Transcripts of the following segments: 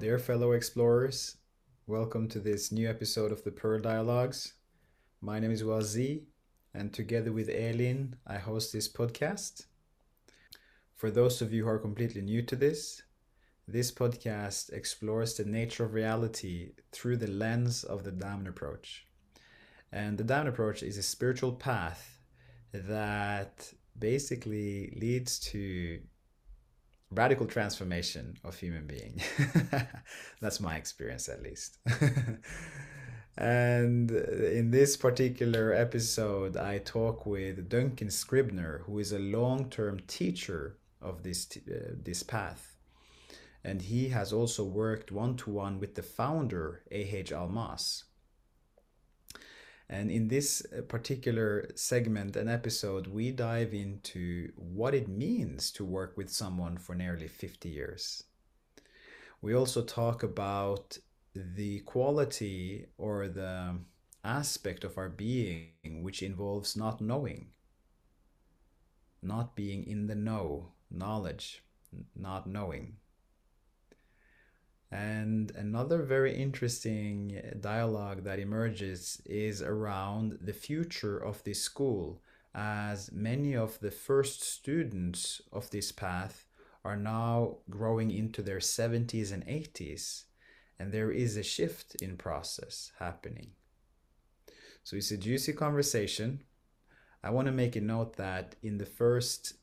Dear fellow explorers, welcome to this new episode of the Pearl Dialogues. My name is Wazee, and together with Elin, I host this podcast. For those of you who are completely new to this, this podcast explores the nature of reality through the lens of the Diamond approach. And the Diamond approach is a spiritual path that basically leads to radical transformation of human being. That's my experience, at least. and in this particular episode, I talk with Duncan Scribner, who is a long-term teacher of this uh, this path, and he has also worked one-to-one with the founder Ah Almaas. And in this uh, particular segment and episode, we dive into what it means to work with someone for nearly 50 years. We also talk about the quality or the aspect of our being which involves not knowing, not being in the know, knowledge, not knowing. And another very interesting dialogue that emerges is around the future of this school, as many of the first students of this path are now growing into their 70s and 80s, and there is a shift in process happening. So it's a juicy conversation. I want to make a note that in the first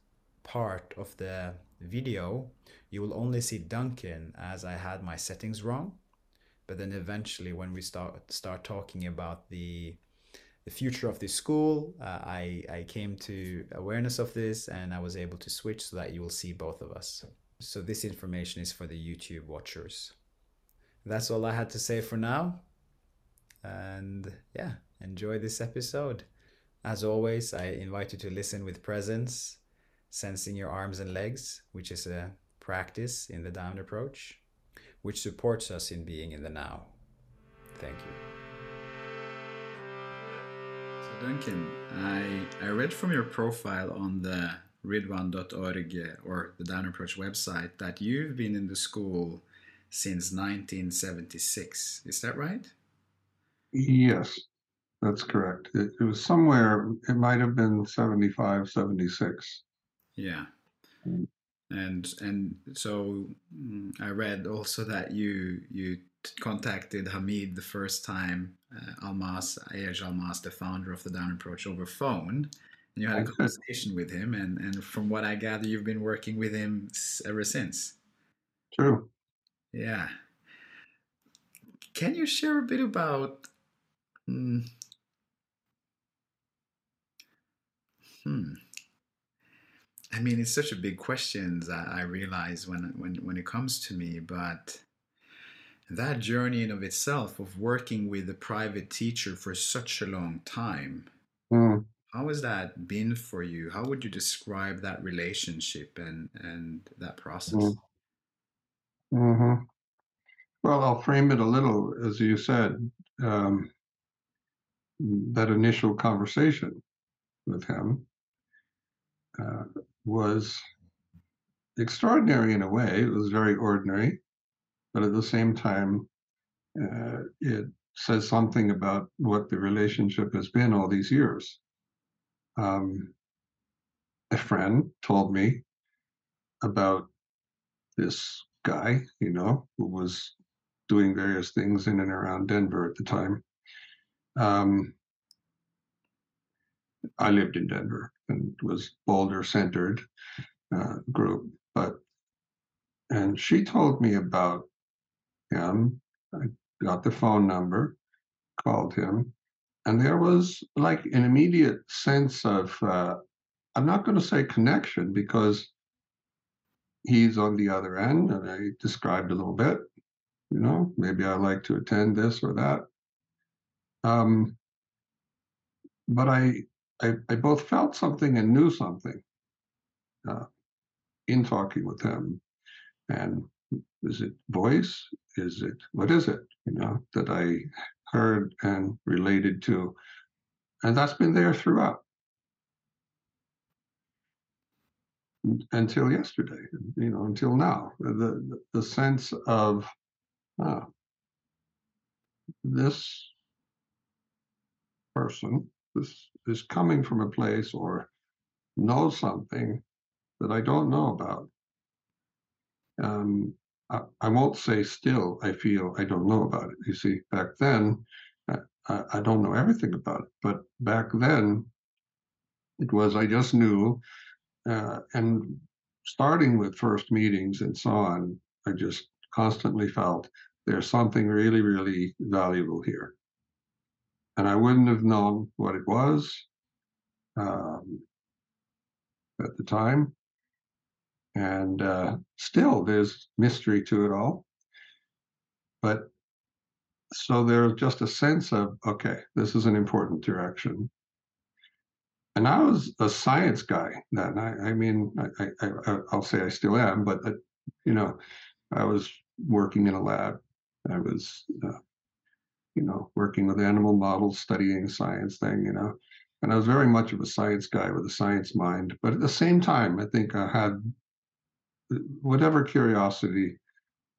part of the video, you will only see Duncan as I had my settings wrong. But then eventually, when we start start talking about the the future of the school, uh, I I came to awareness of this, and I was able to switch so that you will see both of us. So this information is for the YouTube watchers. That's all I had to say for now. And yeah, enjoy this episode. As always, I invite you to listen with presence, sensing your arms and legs, which is a practice in the Diamond approach, which supports us in being in the now. Thank you. So, Duncan, I, I read from your profile on the ridhwan.org or the Diamond Approach website that you've been in the school since 1976. Is that right? Yes, that's correct. It, it was somewhere, it might have been 75, 76. Yeah. Mm. And and so mm, I read also that you you contacted Hamid the first time, uh, Almaas A. H. Almaas, the founder of the Diamond Approach, over phone, and you had a conversation with him, and and from what I gather, you've been working with him ever since. True. Yeah. Can you share a bit about? Hmm. hmm I mean, it's such a big question that I realize when when when it comes to me, but that journey in of itself of working with a private teacher for such a long time mm. how has that been for you how would you describe that relationship and and that process mm. mm-hmm. well i'll frame it a little as you said um, that initial conversation with him uh, was extraordinary in a way. It was very ordinary, but at the same time, uh, it says something about what the relationship has been all these years. Um, a friend told me about this guy, you know, who was doing various things in and around Denver at the time. Um, I lived in Denver and was Boulder centered uh, group, but and she told me about him. I got the phone number, called him, and there was like an immediate sense of uh, I'm not going to say connection because he's on the other end, and I described a little bit. You know, maybe I like to attend this or that. Um, but I I, I both felt something and knew something uh, in talking with him. And is it voice? Is it, what is it, you know, that I heard and related to? And that's been there throughout until yesterday, you know, until now. The, the, sense of ah, this person this is coming from a place or knows something that I don't know about. Um, I, I, won't say still, I feel I don't know about it. You see, back then, I, I don't know everything about it, but back then, it was I just knew, uh, and starting with first meetings and so on, I just constantly felt there's something really, really valuable here. And I wouldn't have known what it was um, at the time. And uh, still, there's mystery to it all. But so there's just a sense of, okay, this is an important direction. And I was a science guy then. I, I mean, I, I, I'll say I still am, but, uh, you know, I was working in a lab. I was, uh, you know, working with animal models, studying science thing, you know. And I was very much of a science guy with a science mind. But at the same time, I think I had whatever curiosity,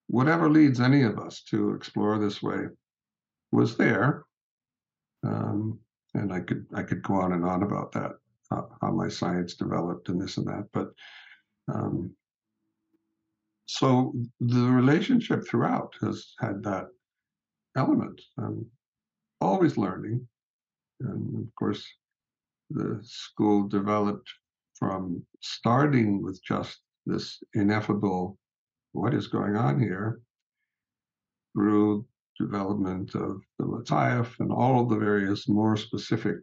whatever leads any of us to explore this way was there. Um, and I could I could go on and on about that, uh, how my science developed and this and that. But um, so the relationship throughout has had that element. I'm always learning, and of course, the school developed from starting with just this ineffable what is going on here through development of the Lataif and all of the various more specific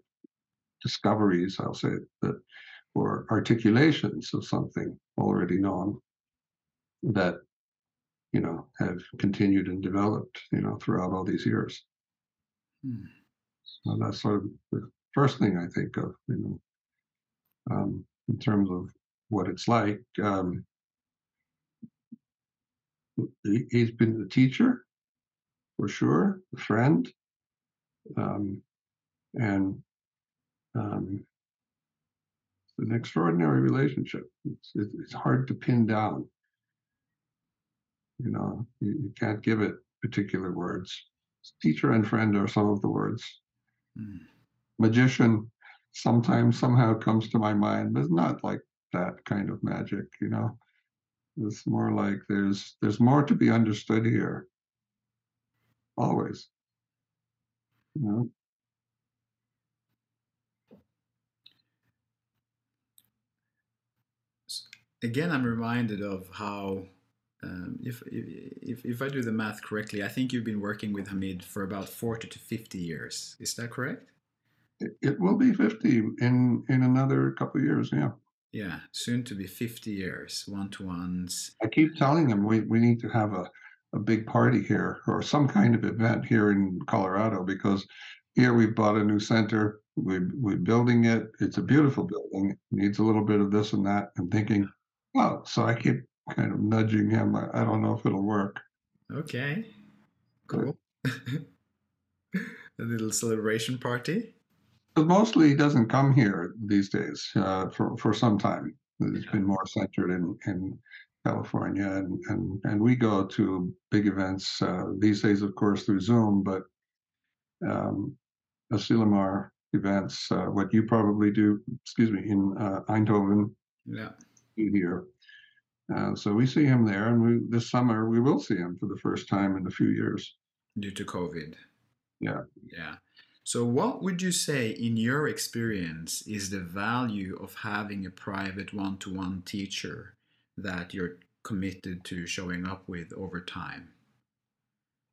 discoveries, I'll say, that or articulations of something already known that you know have continued and developed you know throughout all these years. Hmm. So that's sort of the first thing I think of, you know, um, in terms of what it's like. Um, he, has been a teacher, for sure, a friend, um, and um, it's an extraordinary relationship. It's, it's hard to pin down. You know, you, you can't give it particular words. Teacher and friend are some of the words. Mm. Magician sometimes somehow comes to my mind, but it's not like that kind of magic, you know. It's more like there's there's more to be understood here. Always. You know. Again, I'm reminded of how, um, if, if if I do the math correctly, I think you've been working with Hamid for about 40 to 50 years. Is that correct? It, it will be 50 in in another couple of years. Yeah. Yeah, soon to be 50 years, one to ones. I keep telling them we, we need to have a, a big party here or some kind of event here in Colorado because here we've bought a new center. We, we're building it. It's a beautiful building. It needs a little bit of this and that. And thinking, well, so I keep kind of nudging him. I, I don't know if it'll work. Okay, cool. a little celebration party. But mostly he doesn't come here these days uh, for for some time. It's been more centered in in California, and and and we go to big events uh, these days, of course, through Zoom. But um, Asilomar events, uh, what you probably do, excuse me, in uh, Eindhoven, yeah, here. Uh, so we see him there, and we this summer we will see him for the first time in a few years due to COVID. Yeah, yeah. So, what would you say, in your experience, is the value of having a private one to one teacher that you're committed to showing up with over time?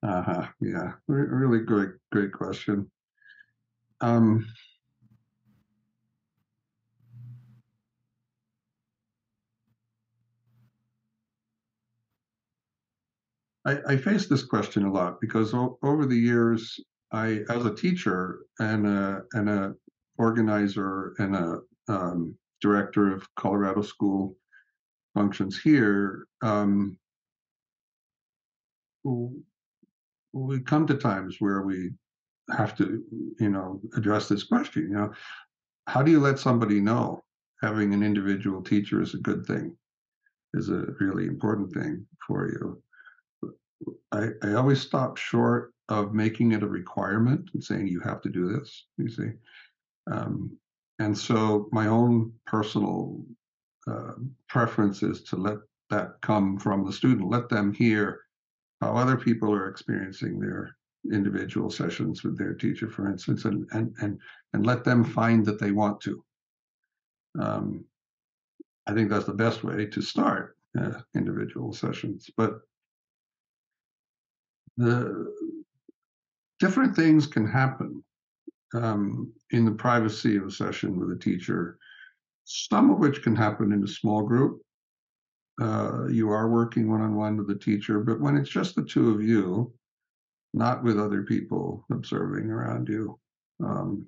Uh huh. Yeah. Re- really great, great question. Um, I, I face this question a lot because o- over the years, I, as a teacher and a and a organizer and a um, director of Colorado School functions here, um, we come to times where we have to, you know, address this question. You know, how do you let somebody know having an individual teacher is a good thing, is a really important thing for you? I, I always stop short of making it a requirement and saying you have to do this. You see, um, and so my own personal uh, preference is to let that come from the student. Let them hear how other people are experiencing their individual sessions with their teacher, for instance, and and and and let them find that they want to. Um, I think that's the best way to start uh, individual sessions. But the different things can happen um, in the privacy of a session with a teacher, some of which can happen in a small group. Uh, you are working one on one with the teacher, but when it's just the two of you, not with other people observing around you, um,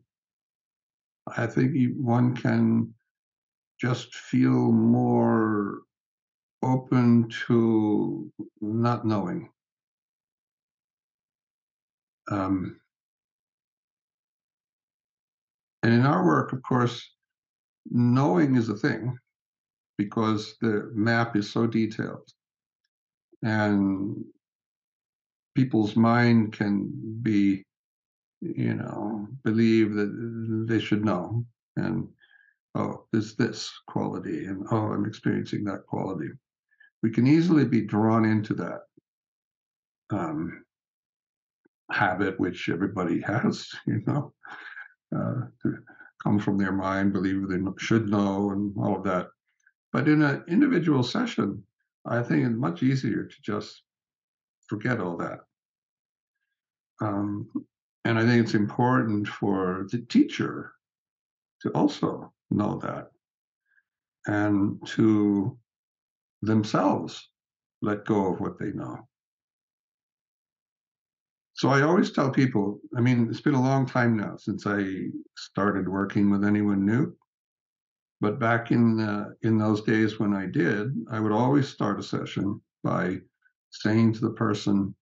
I think one can just feel more open to not knowing. Um, and in our work, of course, knowing is a thing because the map is so detailed and people's mind can be you know believe that they should know and oh there's this quality and oh i'm experiencing that quality. We can easily be drawn into that um, habit which everybody has you know uh, to come from their mind believe they should know and all of that but in an individual session, I think it's much easier to just forget all that. Um, and I think it's important for the teacher to also know that and to themselves let go of what they know. So I always tell people, I mean, it's been a long time now since I started working with anyone new. But back in in those days when I did, I would always start a session by saying to the person,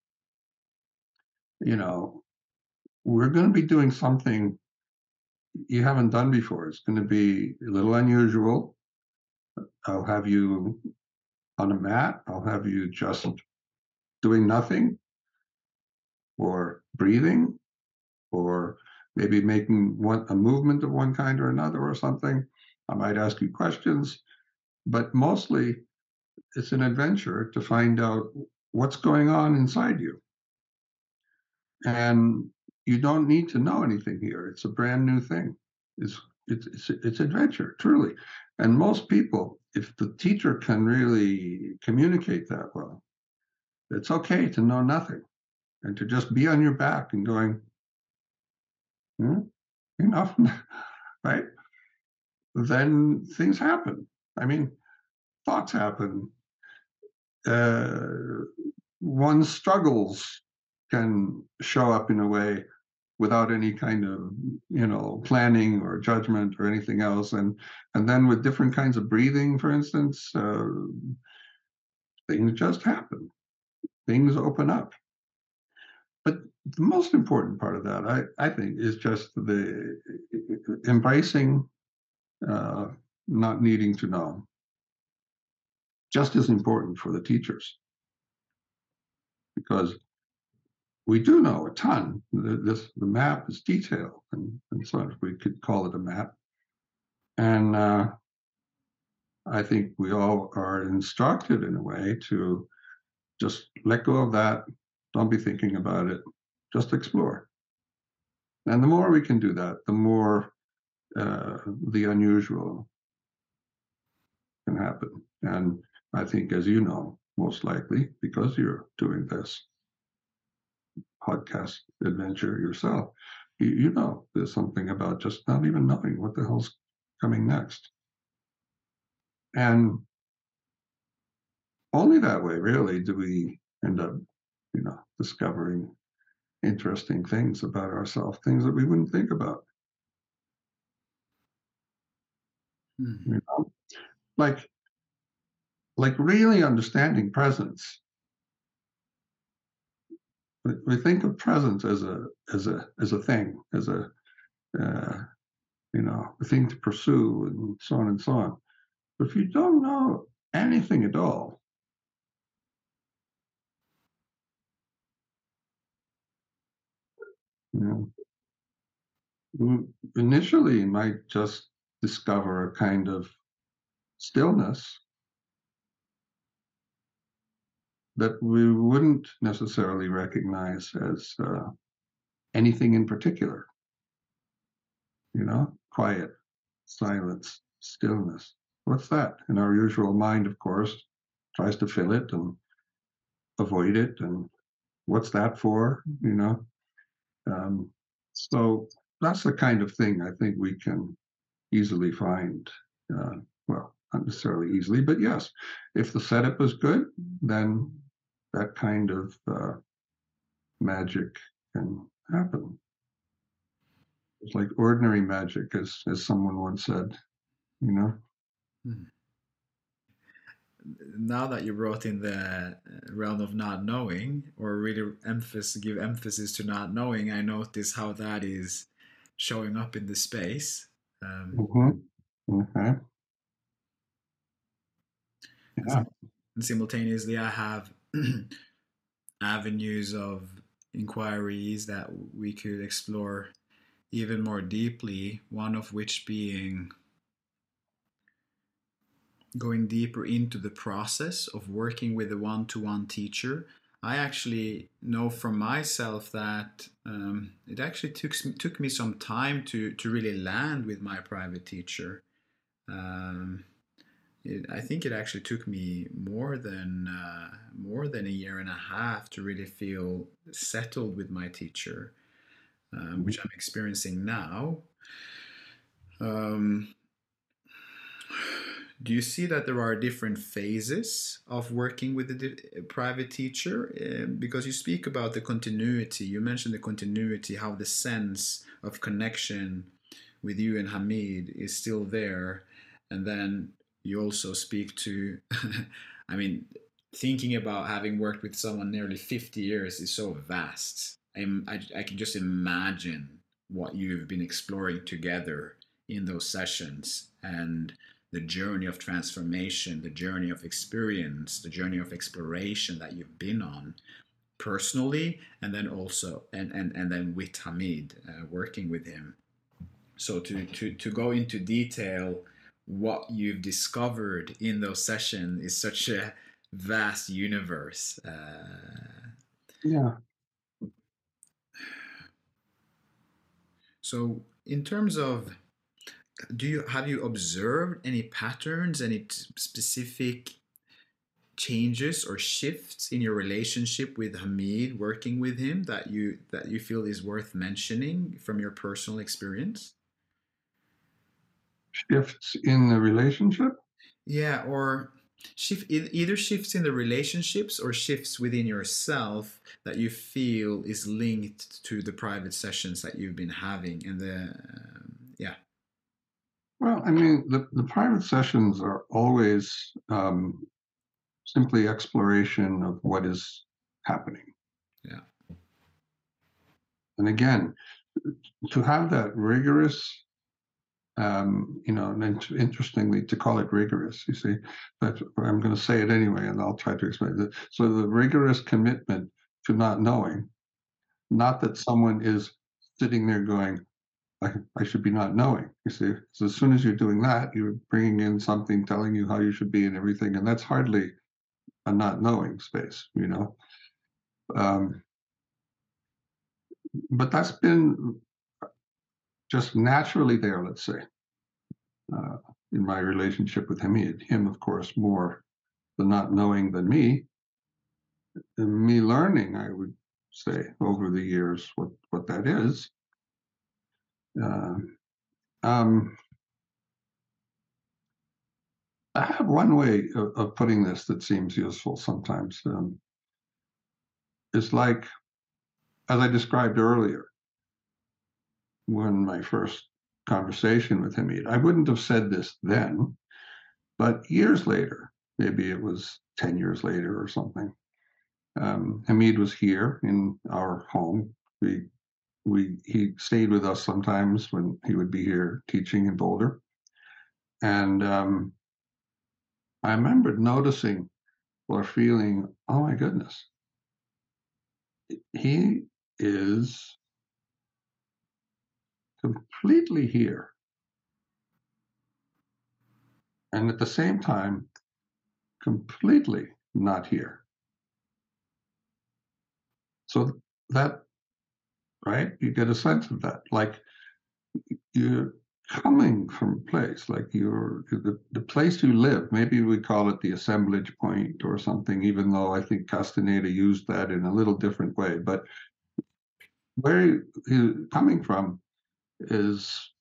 you know, we're going to be doing something you haven't done before. It's going to be a little unusual. I'll have you on a mat. I'll have you just doing nothing or breathing or maybe making one a movement of one kind or another or something I might ask you questions, but mostly it's an adventure to find out what's going on inside you. And you don't need to know anything here. It's a brand new thing. It's it's it's, it's adventure, truly. And most people, if the teacher can really communicate that well, it's okay to know nothing and to just be on your back and going, hmm, enough, right? then things happen. I mean, thoughts happen. Uh, one's struggles can show up in a way without any kind of you know planning or judgment or anything else and and then with different kinds of breathing for instance uh, things just happen things open up but the most important part of that i i think is just the embracing uh, not needing to know. Just as important for the teachers. Because we do know a ton. This the map is detailed, and, and so we could call it a map. And uh, I think we all are instructed in a way to just let go of that. Don't be thinking about it. Just explore. And the more we can do that, the more uh, the unusual can happen. And I think, as you know, most likely because you're doing this podcast adventure yourself, you, you know there's something about just not even knowing what the hell's coming next. And only that way, really, do we end up, you know, discovering interesting things about ourselves, things that we wouldn't think about. Mm-hmm. You know? Like, like really understanding presence. We, we think of presence as a as a as a thing, as a uh, you know a thing to pursue, and so on and so on. But if you don't know anything at all, You know, initially, you might just discover a kind of stillness that we wouldn't necessarily recognize as uh, anything in particular. You know, quiet, silence, stillness. What's that? And our usual mind, of course, tries to fill it and avoid it. And what's that for? You know? Um, so that's the kind of thing I think we can easily find. Uh, well, not necessarily easily, but yes, if the setup is good, then that kind of uh, magic can happen. It's like ordinary magic, as as someone once said, you know. Hmm. Now that you brought in the realm of not knowing, or really emphasis give emphasis to not knowing, I notice how that is showing up in the space. Um, mm-hmm. Okay. Yeah. And simultaneously, I have avenues of inquiries that we could explore even more deeply, one of which being going deeper into the process of working with a one to one teacher. I actually know from myself that um, it actually took, took me some time to, to really land with my private teacher. Um, it, I think it actually took me more than uh, more than a year and a half to really feel settled with my teacher, um, which I'm experiencing now. Um, do you see that there are different phases of working with a private teacher? Uh, because you speak about the continuity, you mentioned the continuity, how the sense of connection with you and Hamid is still there, and then you also speak to i mean thinking about having worked with someone nearly 50 years is so vast. I, I, I can just imagine what you've been exploring together in those sessions. And the journey of transformation the journey of experience the journey of exploration that you've been on personally and then also and and, and then with hamid uh, working with him so to, to to go into detail what you've discovered in those sessions is such a vast universe. Uh, yeah. So, in terms of, do you have you observed any patterns, any specific changes or shifts in your relationship with Hamid, working with him that you that you feel is worth mentioning from your personal experience? shifts in the relationship? Yeah, or shift either shifts in the relationships or shifts within yourself that you feel is linked to the private sessions that you've been having and the um, yeah well i mean the, the private sessions are always um, simply exploration of what is happening yeah and again to have that rigorous um, you know, and interestingly, to call it rigorous, you see, but I'm going to say it anyway, and I'll try to explain it. So the rigorous commitment to not knowing, not that someone is sitting there going, I, I should be not knowing. You see, so as soon as you're doing that, you're bringing in something telling you how you should be and everything, and that's hardly a not knowing space, you know. Um, but that's been just naturally there, let's say, uh, in my relationship with him. He, him, of course, more the not knowing than me. And me learning, I would say, over the years, what, what that is. Uh, um, I have one way of, of, putting this that seems useful sometimes. Um, it's like, as I described earlier, when my first conversation with Hamid, I wouldn't have said this then, but years later, maybe it was 10 years later or something, um, Hamid was here in our home. We, we, he stayed with us sometimes when he would be here teaching in Boulder. And um, I remembered noticing or feeling, oh my goodness, he is completely here. And at the same time, completely not here. So that, right? You get a sense of that. Like you're coming from a place, like you're the, the place you live. Maybe we call it the assemblage point or something, even though I think Castaneda used that in a little different way. But where you're coming from is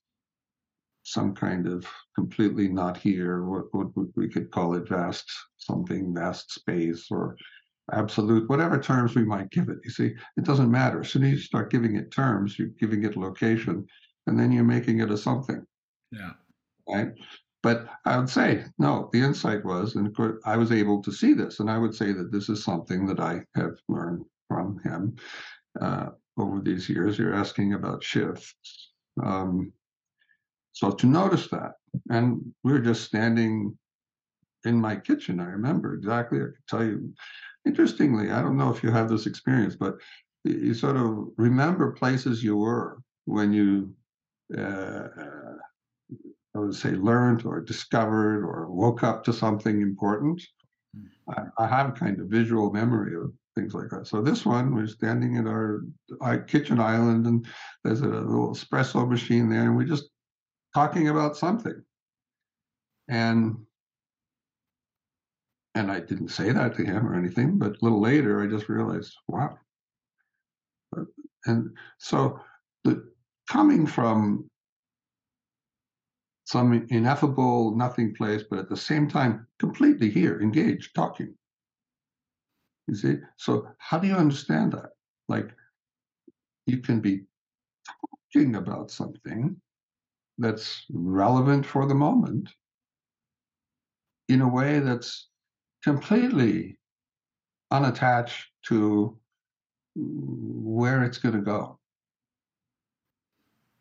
some kind of completely not here, what, what we could call it vast something, vast space or absolute, whatever terms we might give it. You see, it doesn't matter. As soon as you start giving it terms, you're giving it location, and then you're making it a something. Yeah. Right. But I would say, no, the insight was, and I was able to see this, and I would say that this is something that I have learned from him uh, over these years. You're asking about shifts. Um, so to notice that, and we were just standing in my kitchen. I remember exactly. I could tell you. Interestingly, I don't know if you have this experience, but you sort of remember places you were when you, uh, I would say, learned or discovered or woke up to something important. Hmm. I, I have kind of visual memory of things like that. So this one, we're standing at our, our kitchen island, and there's a little espresso machine there, and we're just talking about something. And and I didn't say that to him or anything, but a little later I just realized, wow. And so the coming from some ineffable nothing place, but at the same time completely here, engaged, talking. You see? So how do you understand that? Like you can be talking about something that's relevant for the moment in a way that's completely unattached to where it's going to go.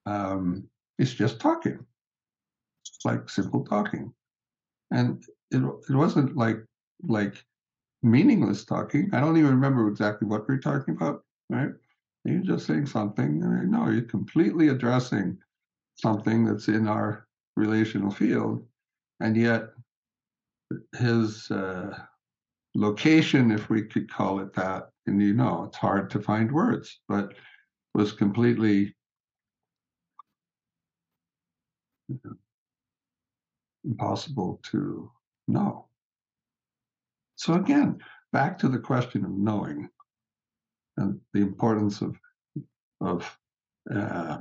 Um, it's just talking. It's like simple talking, and it it wasn't like like meaningless talking. I don't even remember exactly what we are talking about. Right? You're just saying something, and no, you're completely addressing something that's in our relational field, and yet his uh, location, if we could call it that, and you know, it's hard to find words, but was completely impossible to know. So again, back to the question of knowing and the importance of of uh,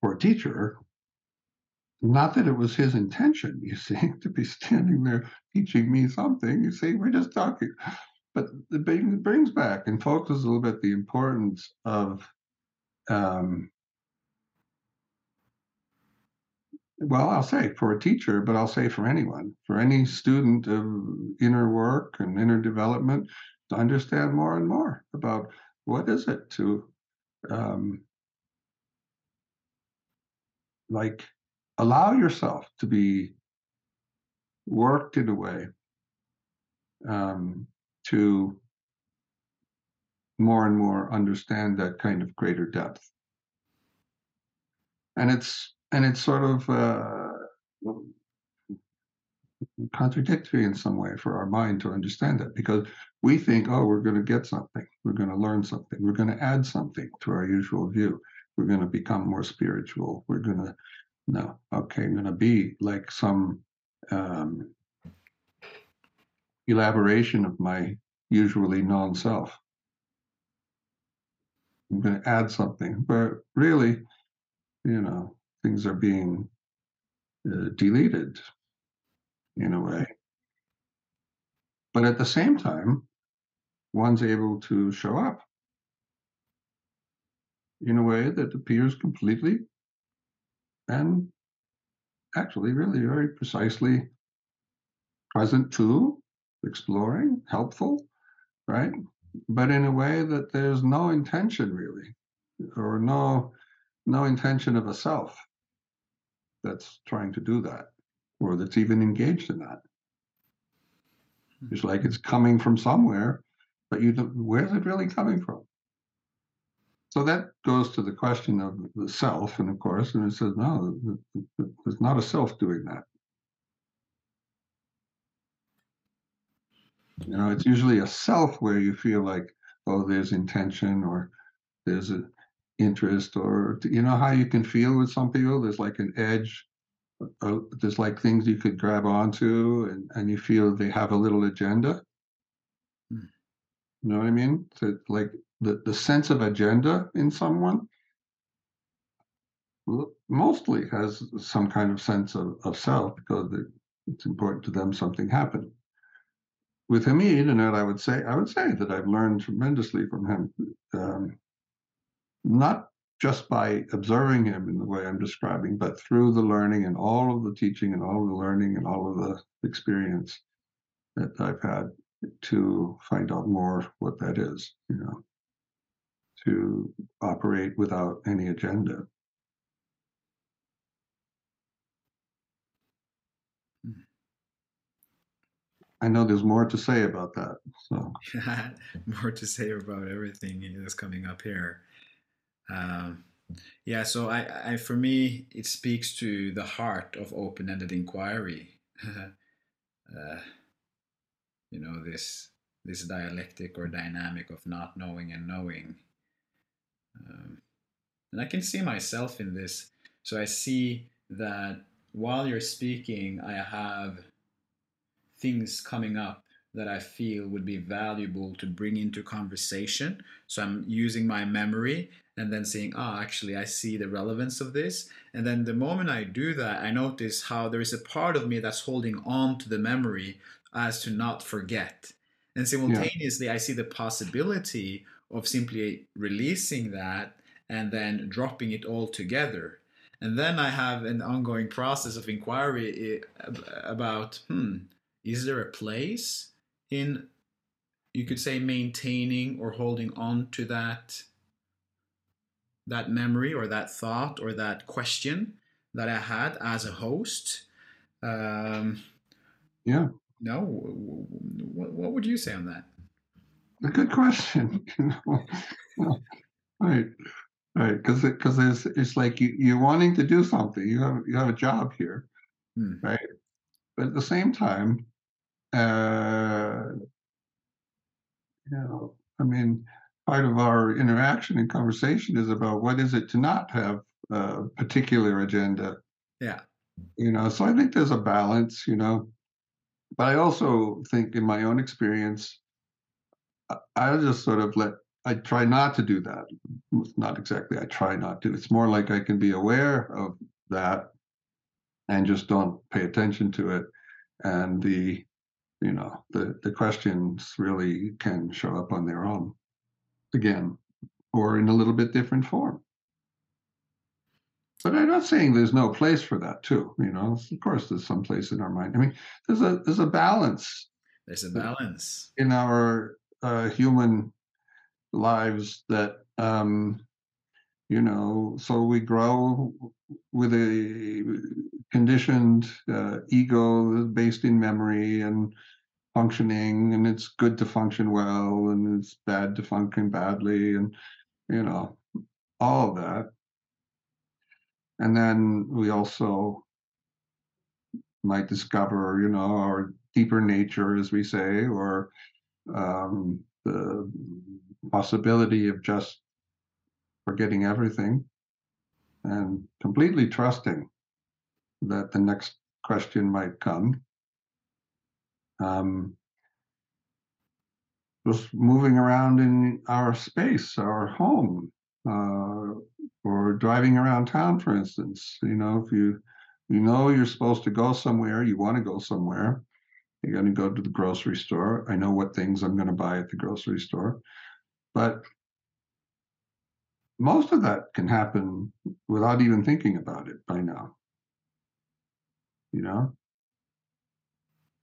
for a teacher not that it was his intention, you see, to be standing there teaching me something. You see, we're just talking. But it brings back and focuses a little bit the importance of, um, well, I'll say for a teacher, but I'll say for anyone, for any student of inner work and inner development, to understand more and more about what is it to um, like allow yourself to be worked in a way um, to more and more understand that kind of greater depth. And it's and it's sort of uh, contradictory in some way for our mind to understand that because we think oh we're going to get something. We're going to learn something. We're going to add something to our usual view. We're going to become more spiritual. We're going to no okay i'm to be like some um, elaboration of my usually non-self. i'm going to add something but really you know things are being uh, deleted in a way but at the same time one's able to show up in a way that appears completely and actually really very precisely present to, exploring, helpful, right? But in a way that there's no intention really, or no no intention of a self that's trying to do that, or that's even engaged in that. Hmm. It's like it's coming from somewhere, but you don't, where's it really coming from? So that goes to the question of the self, and of course, and it says no, there's not a self doing that. You know, it's usually a self where you feel like, oh, there's intention or there's an interest, or you know how you can feel with some people. There's like an edge. Uh, there's like things you could grab onto, and, and you feel they have a little agenda. Hmm. You know what I mean? So like the, the sense of agenda in someone mostly has some kind of sense of, of self because it's important to them something happened. With Hamid, and I would say I would say that I've learned tremendously from him, um, not just by observing him in the way I'm describing, but through the learning and all of the teaching and all of the learning and all of the experience that I've had to find out more what that is, you know, to operate without any agenda. I know there's more to say about that. So more to say about everything that's coming up here. Um, yeah, so I, I, for me, it speaks to the heart of open-ended inquiry. uh, you know this this dialectic or dynamic of not knowing and knowing. Um, and I can see myself in this. So I see that while you're speaking, I have things coming up that I feel would be valuable to bring into conversation. So I'm using my memory and then saying, oh, actually, I see the relevance of this. And then the moment I do that, I notice how there is a part of me that's holding on to the memory as to not forget. And simultaneously, yeah. I see the possibility of simply releasing that and then dropping it all together. And then I have an ongoing process of inquiry eh, about, hmm, is there a place in you could say maintaining or holding on to that that memory or that thought or that question that I had as a host. Um, yeah. No. What, what would you say on that? A good question. right, right. Because because it's it's like you you're wanting to do something. You have you have a job here, hmm. right? But at the same time, uh, you know, I mean, part of our interaction and conversation is about what is it to not have a particular agenda. Yeah. You know, so I think there's a balance, you know, but I also think in my own experience, I just sort of let, I try not to do that. Not exactly, I try not to. It's more like I can be aware of that and just don't pay attention to it. And the you know the the questions really can show up on their own again or in a little bit different form but i'm not saying there's no place for that too you know of course there's some place in our mind i mean there's a there's a balance there's a balance in our uh, human lives that um you know so we grow with a conditioned uh, ego based in memory and functioning and it's good to function well and it's bad to function badly and you know all of that. And then we also might discover you know our deeper nature as we say or um, the possibility of just forgetting everything and completely trusting that the next question might come. Um, just moving around in our space, our home, uh, or driving around town, for instance. You know, if you you know you're supposed to go somewhere, you want to go somewhere, you're going to go to the grocery store. I know what things I'm going to buy at the grocery store, but most of that can happen without even thinking about it by now. You know?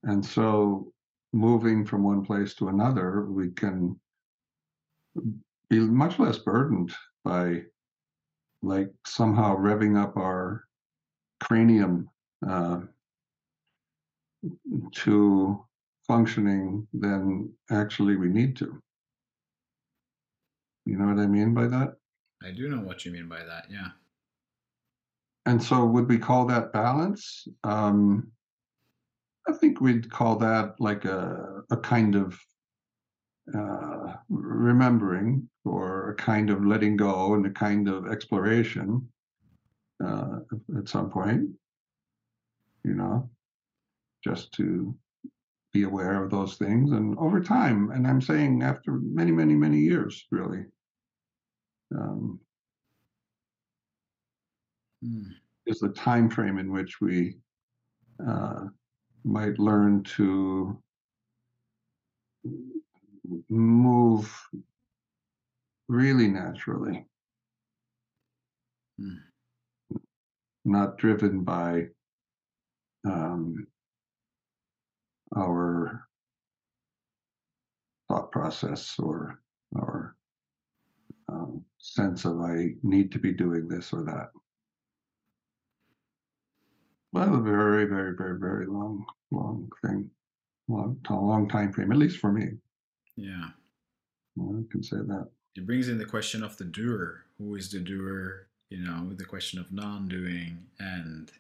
And so moving from one place to another, we can be much less burdened by like somehow revving up our cranium uh, to functioning than actually we need to. You know what I mean by that? I do know what you mean by that. Yeah. And so, would we call that balance? Um, I think we'd call that like a, a kind of uh, remembering or a kind of letting go and a kind of exploration uh, at some point, you know, just to be aware of those things. And over time, and I'm saying after many, many, many years, really, um, mm. is the time frame in which we uh, might learn to move really naturally, mm. not driven by um, our thought process or our um, sense of I need to be doing this or that. Well, a very, very, very, very long, long thing, long, long time frame, at least for me. Yeah. Well, I can say that. It brings in the question of the doer. Who is the doer? You know, the question of non-doing and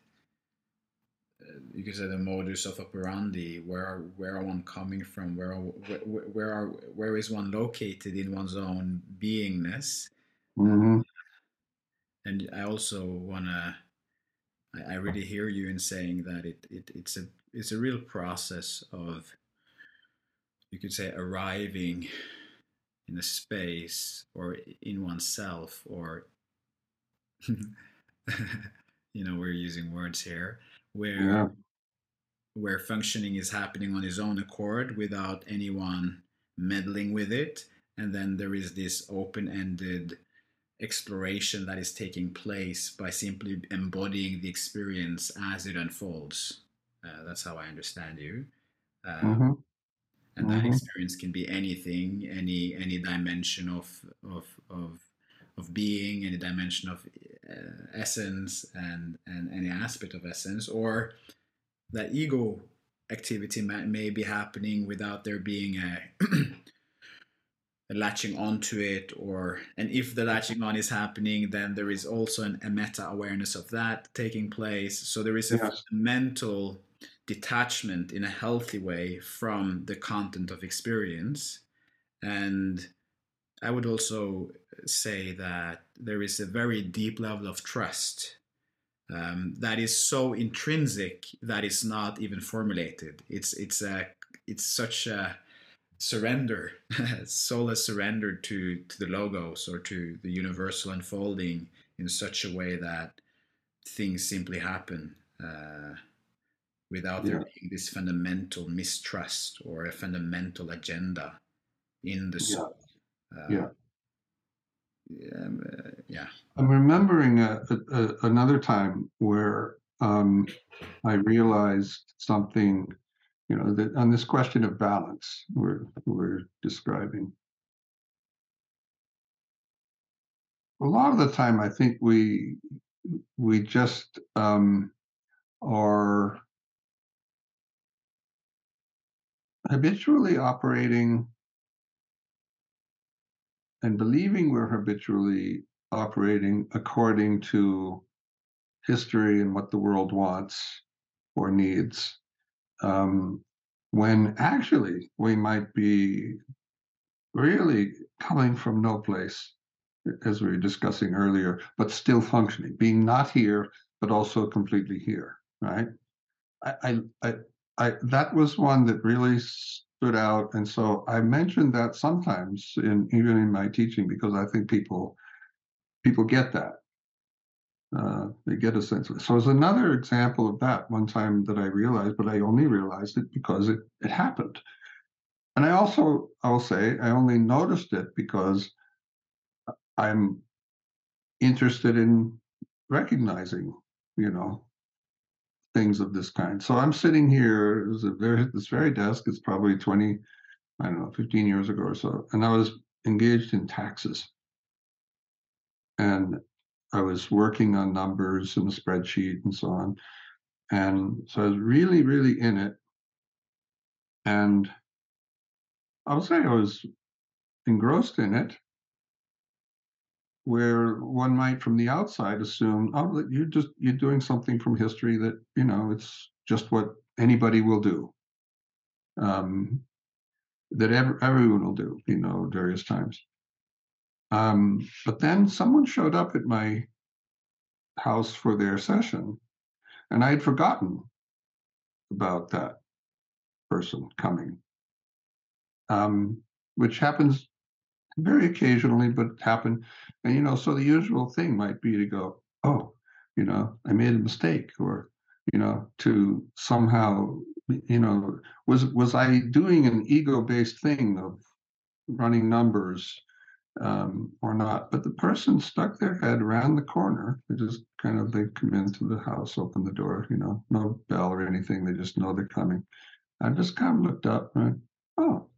you could say the modus of operandi. Where where are one coming from? Where where, where are where is one located in one's own beingness? Mm-hmm. And I also wanna. I, I really hear you in saying that it, it it's a it's a real process of you could say arriving in a space or in oneself or you know we're using words here where yeah. where functioning is happening on his own accord without anyone meddling with it and then there is this open-ended exploration that is taking place by simply embodying the experience as it unfolds uh, that's how i understand you uh, mm-hmm and mm-hmm. that experience can be anything any any dimension of of of of being any dimension of Uh, essence and and any aspect of essence or that ego activity may, may be happening without there being a, a latching onto it or and if the latching on is happening then there is also an, a meta awareness of that taking place so there is a yes. mental detachment in a healthy way from the content of experience. And I would also say that there is a very deep level of trust um, that is so intrinsic that it's not even formulated. It's it's a it's such a surrender, soulless surrender to to the logos or to the universal unfolding in such a way that things simply happen. Uh, without there being this fundamental mistrust or a fundamental agenda in the soul. Yeah. Uh, yeah. Um, uh, yeah. I'm remembering a, a, a, another time where um, I realized something, you know, that on this question of balance we're we're describing. A lot of the time, I think we we just um, are habitually operating and believing we're habitually operating according to history and what the world wants or needs, um, when actually we might be really coming from no place, as we were discussing earlier, but still functioning, being not here, but also completely here, right? I, I, I that was one that really stood out, and so I mentioned that sometimes in even in my teaching because I think people people get that. Uh, they get a sense of it. So it's another example of that. One time that I realized, but I only realized it because it it happened. And I also I'll say I only noticed it because I'm interested in recognizing, you know, things of this kind. So I'm sitting here, very, this very desk, it's probably 20, I don't know, 15 years ago or so, and I was engaged in taxes. And I was working on numbers in a spreadsheet and so on. And so I was really, really in it. And I would say I was engrossed in it. Where one might from the outside assume, oh, you're just you're doing something from history that you know it's just what anybody will do, um, that ever, everyone will do, you know, various times. Um, but then someone showed up at my house for their session, and I had forgotten about that person coming, um, which happens very occasionally, but happen. And you know, so the usual thing might be to go, oh, you know, I made a mistake, or you know, to somehow, you know, was was I doing an ego-based thing of running numbers um, or not? But the person stuck their head around the corner. They just kind of they come into the house, open the door, you know, no bell or anything. They just know they're coming. I just kind of looked up and oh,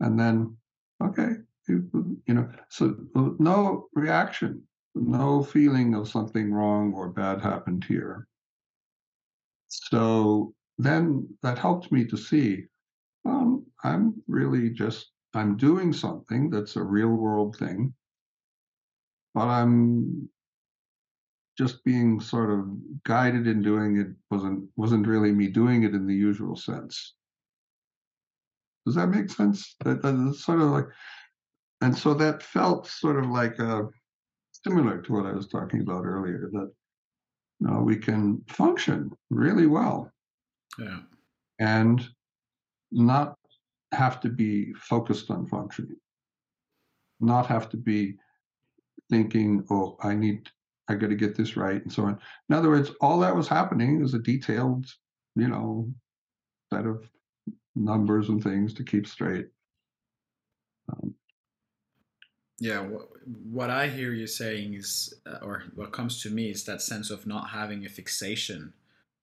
and then okay, you, know, so no reaction, no feeling of something wrong or bad happened here. So then that helped me to see, um, I'm really just I'm doing something that's a real world thing, but I'm just being sort of guided in doing it wasn't wasn't really me doing it in the usual sense. Does that make sense? That, that's sort of like, and so that felt sort of like uh, similar to what I was talking about earlier. That you know, we can function really well, yeah, and not have to be focused on functioning, not have to be thinking, "Oh, I need, I got to get this right," and so on. In other words, all that was happening is a detailed, you know, set of numbers and things to keep straight. Um, yeah, what, what I hear you saying is, uh, or what comes to me is that sense of not having a fixation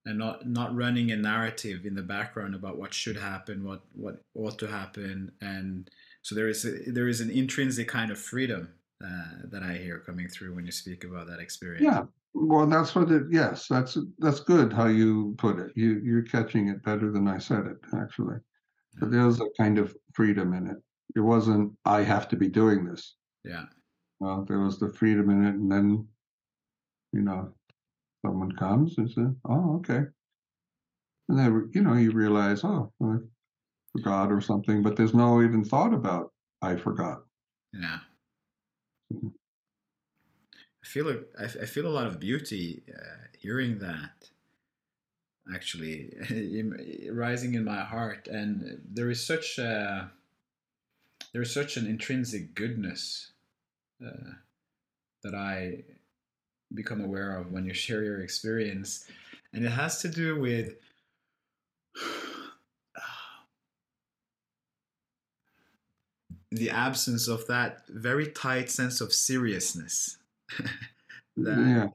and not not running a narrative in the background about what should happen, what what ought to happen, and so there is a, there is an intrinsic kind of freedom uh, that I hear coming through when you speak about that experience. Yeah, well, that's what it. Yes, that's that's good how you put it. You you're catching it better than I said it actually. But there's a kind of freedom in it. It wasn't I have to be doing this. Yeah. Well, there was the freedom in it, and then you know, someone comes and says, "Oh, okay," and then you know you realize, "Oh, I forgot" or something, but there's no even thought about I forgot. Yeah. Mm-hmm. I feel a, I, I feel a lot of beauty uh, hearing that actually rising in my heart. And there is such a there is such an intrinsic goodness uh, that I become aware of when you share your experience. And it has to do with the absence of that very tight sense of seriousness that yeah.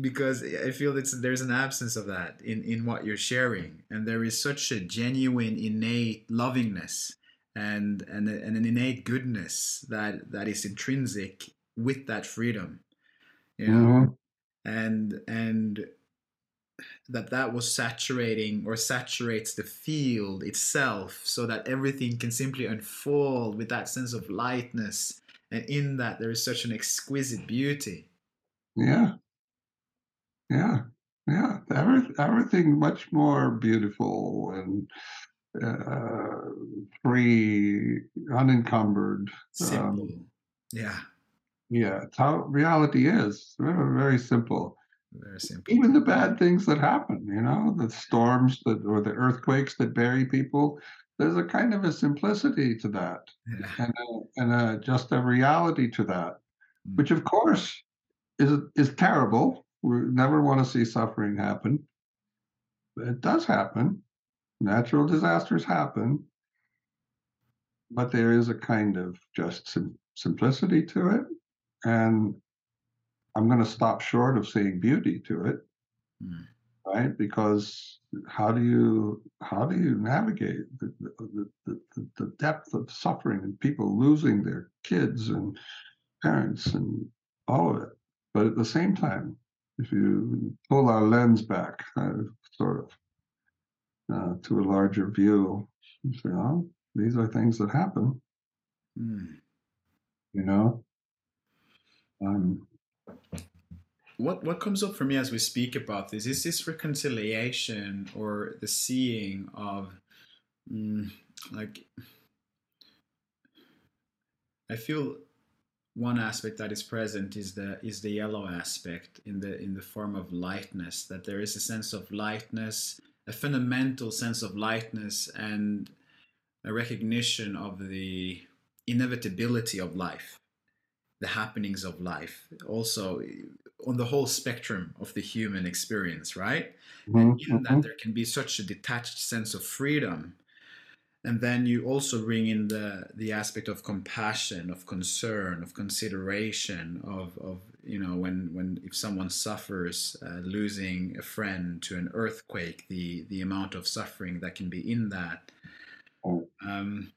because I feel that there's an absence of that in in what you're sharing, and there is such a genuine, innate lovingness and and, and an innate goodness that that is intrinsic with that freedom, you know, mm-hmm. and and that that was saturating or saturates the field itself so that everything can simply unfold with that sense of lightness and in that there is such an exquisite beauty. Yeah. Yeah. Yeah. Every, everything much more beautiful and uh, free unencumbered simple. Um, yeah. yeah it's how reality is. Very, very simple. Very simple. Even the bad things that happen you know the storms that or the earthquakes that bury people there's a kind of a simplicity to that yeah. and, a, and a, just a reality to that mm. which of course is is terrible we never want to see suffering happen but it does happen natural disasters happen but there is a kind of just sim- simplicity to it and i'm going to stop short of saying beauty to it mm. right because how do you how do you navigate the, the, the, the depth of suffering and people losing their kids and parents and all of it? But at the same time if you pull our lens back uh, sort of uh, to a larger view you say oh these are things that happen. Mm. you know? Um, what what comes up for me as we speak about this is this reconciliation or the seeing of mm, like I feel one aspect that is present is the is the yellow aspect in the in the form of lightness that there is a sense of lightness a fundamental sense of lightness and a recognition of the inevitability of life the happenings of life. Also on the whole spectrum of the human experience right mm-hmm. and in that mm-hmm. there can be such a detached sense of freedom and then you also bring in the the aspect of compassion of concern of consideration of of you know when when if someone suffers uh, losing a friend to an earthquake the the amount of suffering that can be in that um,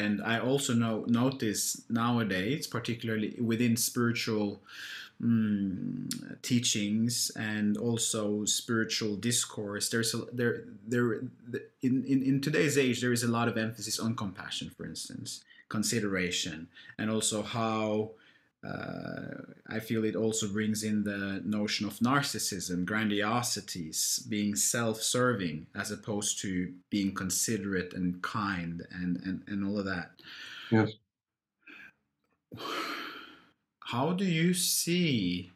and i also know notice nowadays particularly within spiritual mm, teachings and also spiritual discourse there's a there there in, in in today's age there is a lot of emphasis on compassion for instance consideration and also how uh, I feel it also brings in the notion of narcissism, grandiosities, being self-serving as opposed to being considerate and kind and, and, and all of that. Yes how do you see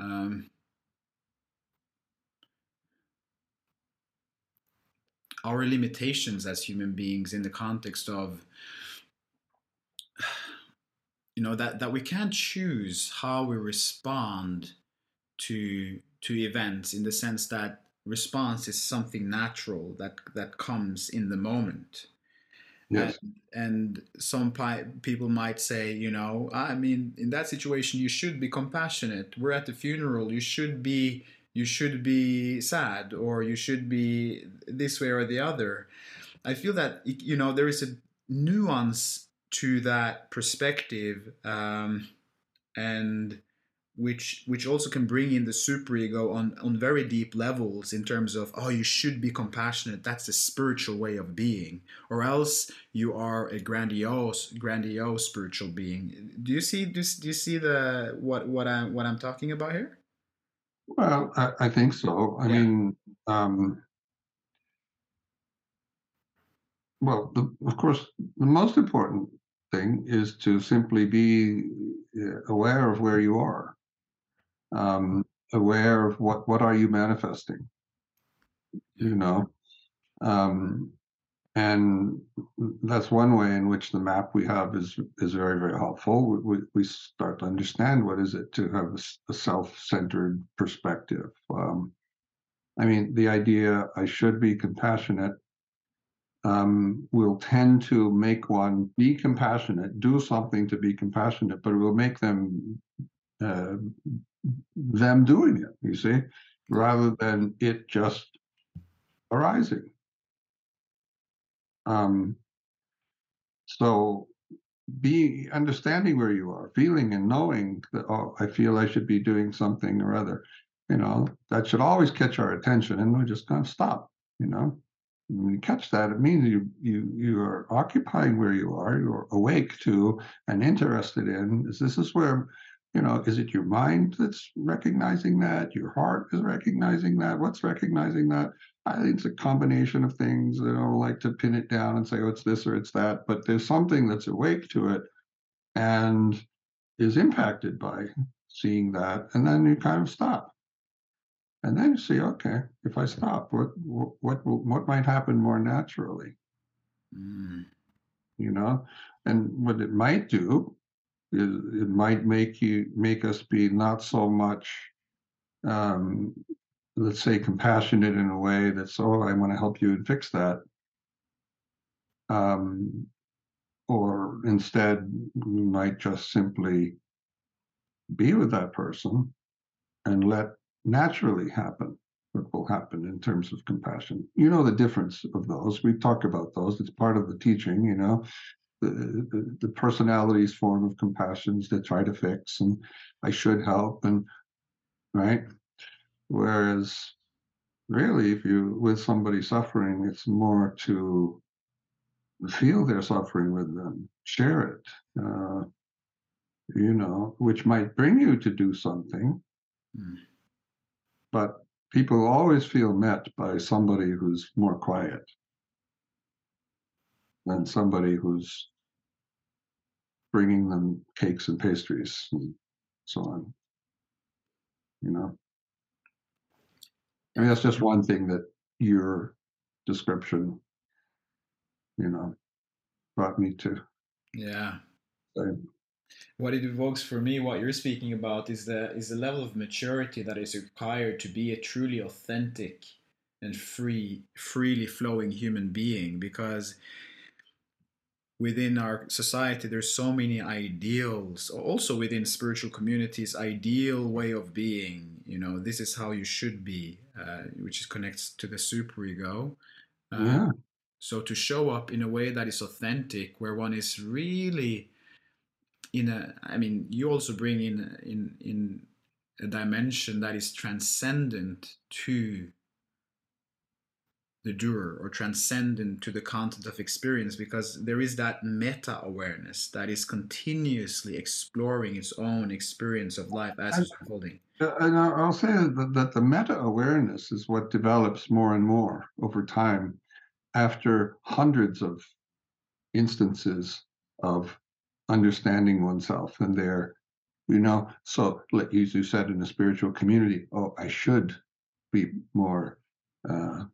um, our limitations as human beings in the context of you know that that we can't choose how we respond to to events in the sense that response is something natural that that comes in the moment Yes. And, and some pi- people might say, you know, ah, I mean, in that situation, you should be compassionate. We're at the funeral. You should be, you should be sad, or you should be this way or the other. I feel that you know there is a nuance to that perspective, um, and which which also can bring in the superego on on very deep levels in terms of oh you should be compassionate. That's a spiritual way of being. Or else you are a grandiose grandiose spiritual being. Do you see do, do you see the what what i'm what i'm talking about here? Well i, I think so. I yeah. mean um well the, of course the most important thing is to simply be uh, aware of where you are. Um, aware of what what are you manifesting you know? Um, and that's one way in which the map we have is is very very helpful. We, we start to understand what is it to have a, a self-centered perspective. Um, i mean the idea i should be compassionate um, will tend to make one be compassionate do something to be compassionate but it will make them uh, them doing it, you see, rather than it just arising. Um, so be understanding where you are, feeling and knowing that, oh, I feel I should be doing something or other, you know, that should always catch our attention and we just kind of stop, you know. When you catch that, it means you you you are occupying where you are, you're awake to and interested in. Is this is where you know, is it your mind that's recognizing that? Your heart is recognizing that? What's recognizing that? I think it's a combination of things. I don't like to pin it down and say, oh, it's this or it's that, but there's something that's awake to it and is impacted by seeing that. And then you kind of stop. And then you see, okay, if I stop, what what what, what might happen more naturally? Mm. You know, and what it might do is it might make you make us be not so much um, let's say compassionate in a way that's oh i want to help you and fix that um, or instead we might just simply be with that person and let naturally happen what will happen in terms of compassion you know the difference of those we talk about those it's part of the teaching you know the, the, the personalities form of compassions that try to fix and I should help and right. Whereas really if you with somebody suffering, it's more to feel their suffering with them, share it, uh, you know, which might bring you to do something. Mm. But people always feel met by somebody who's more quiet than somebody who's bringing them cakes and pastries and so on. You know, I mean, that's just one thing that your description, you know, brought me to. Yeah. What it evokes for me, what you're speaking about, is the is the level of maturity that is required to be a truly authentic and free, freely flowing human being. Because within our society there's so many ideals also within spiritual communities ideal way of being you know this is how you should be uh, which connects to the superego uh, yeah. so to show up in a way that is authentic where one is really in a i mean you also bring in in in a dimension that is transcendent to the doer or transcendent to the content of experience because there is that meta awareness that is continuously exploring its own experience of life as it's unfolding. And I'll say that, that the meta awareness is what develops more and more over time after hundreds of instances of understanding oneself and their you know so like you said in a spiritual community oh i should be more uh,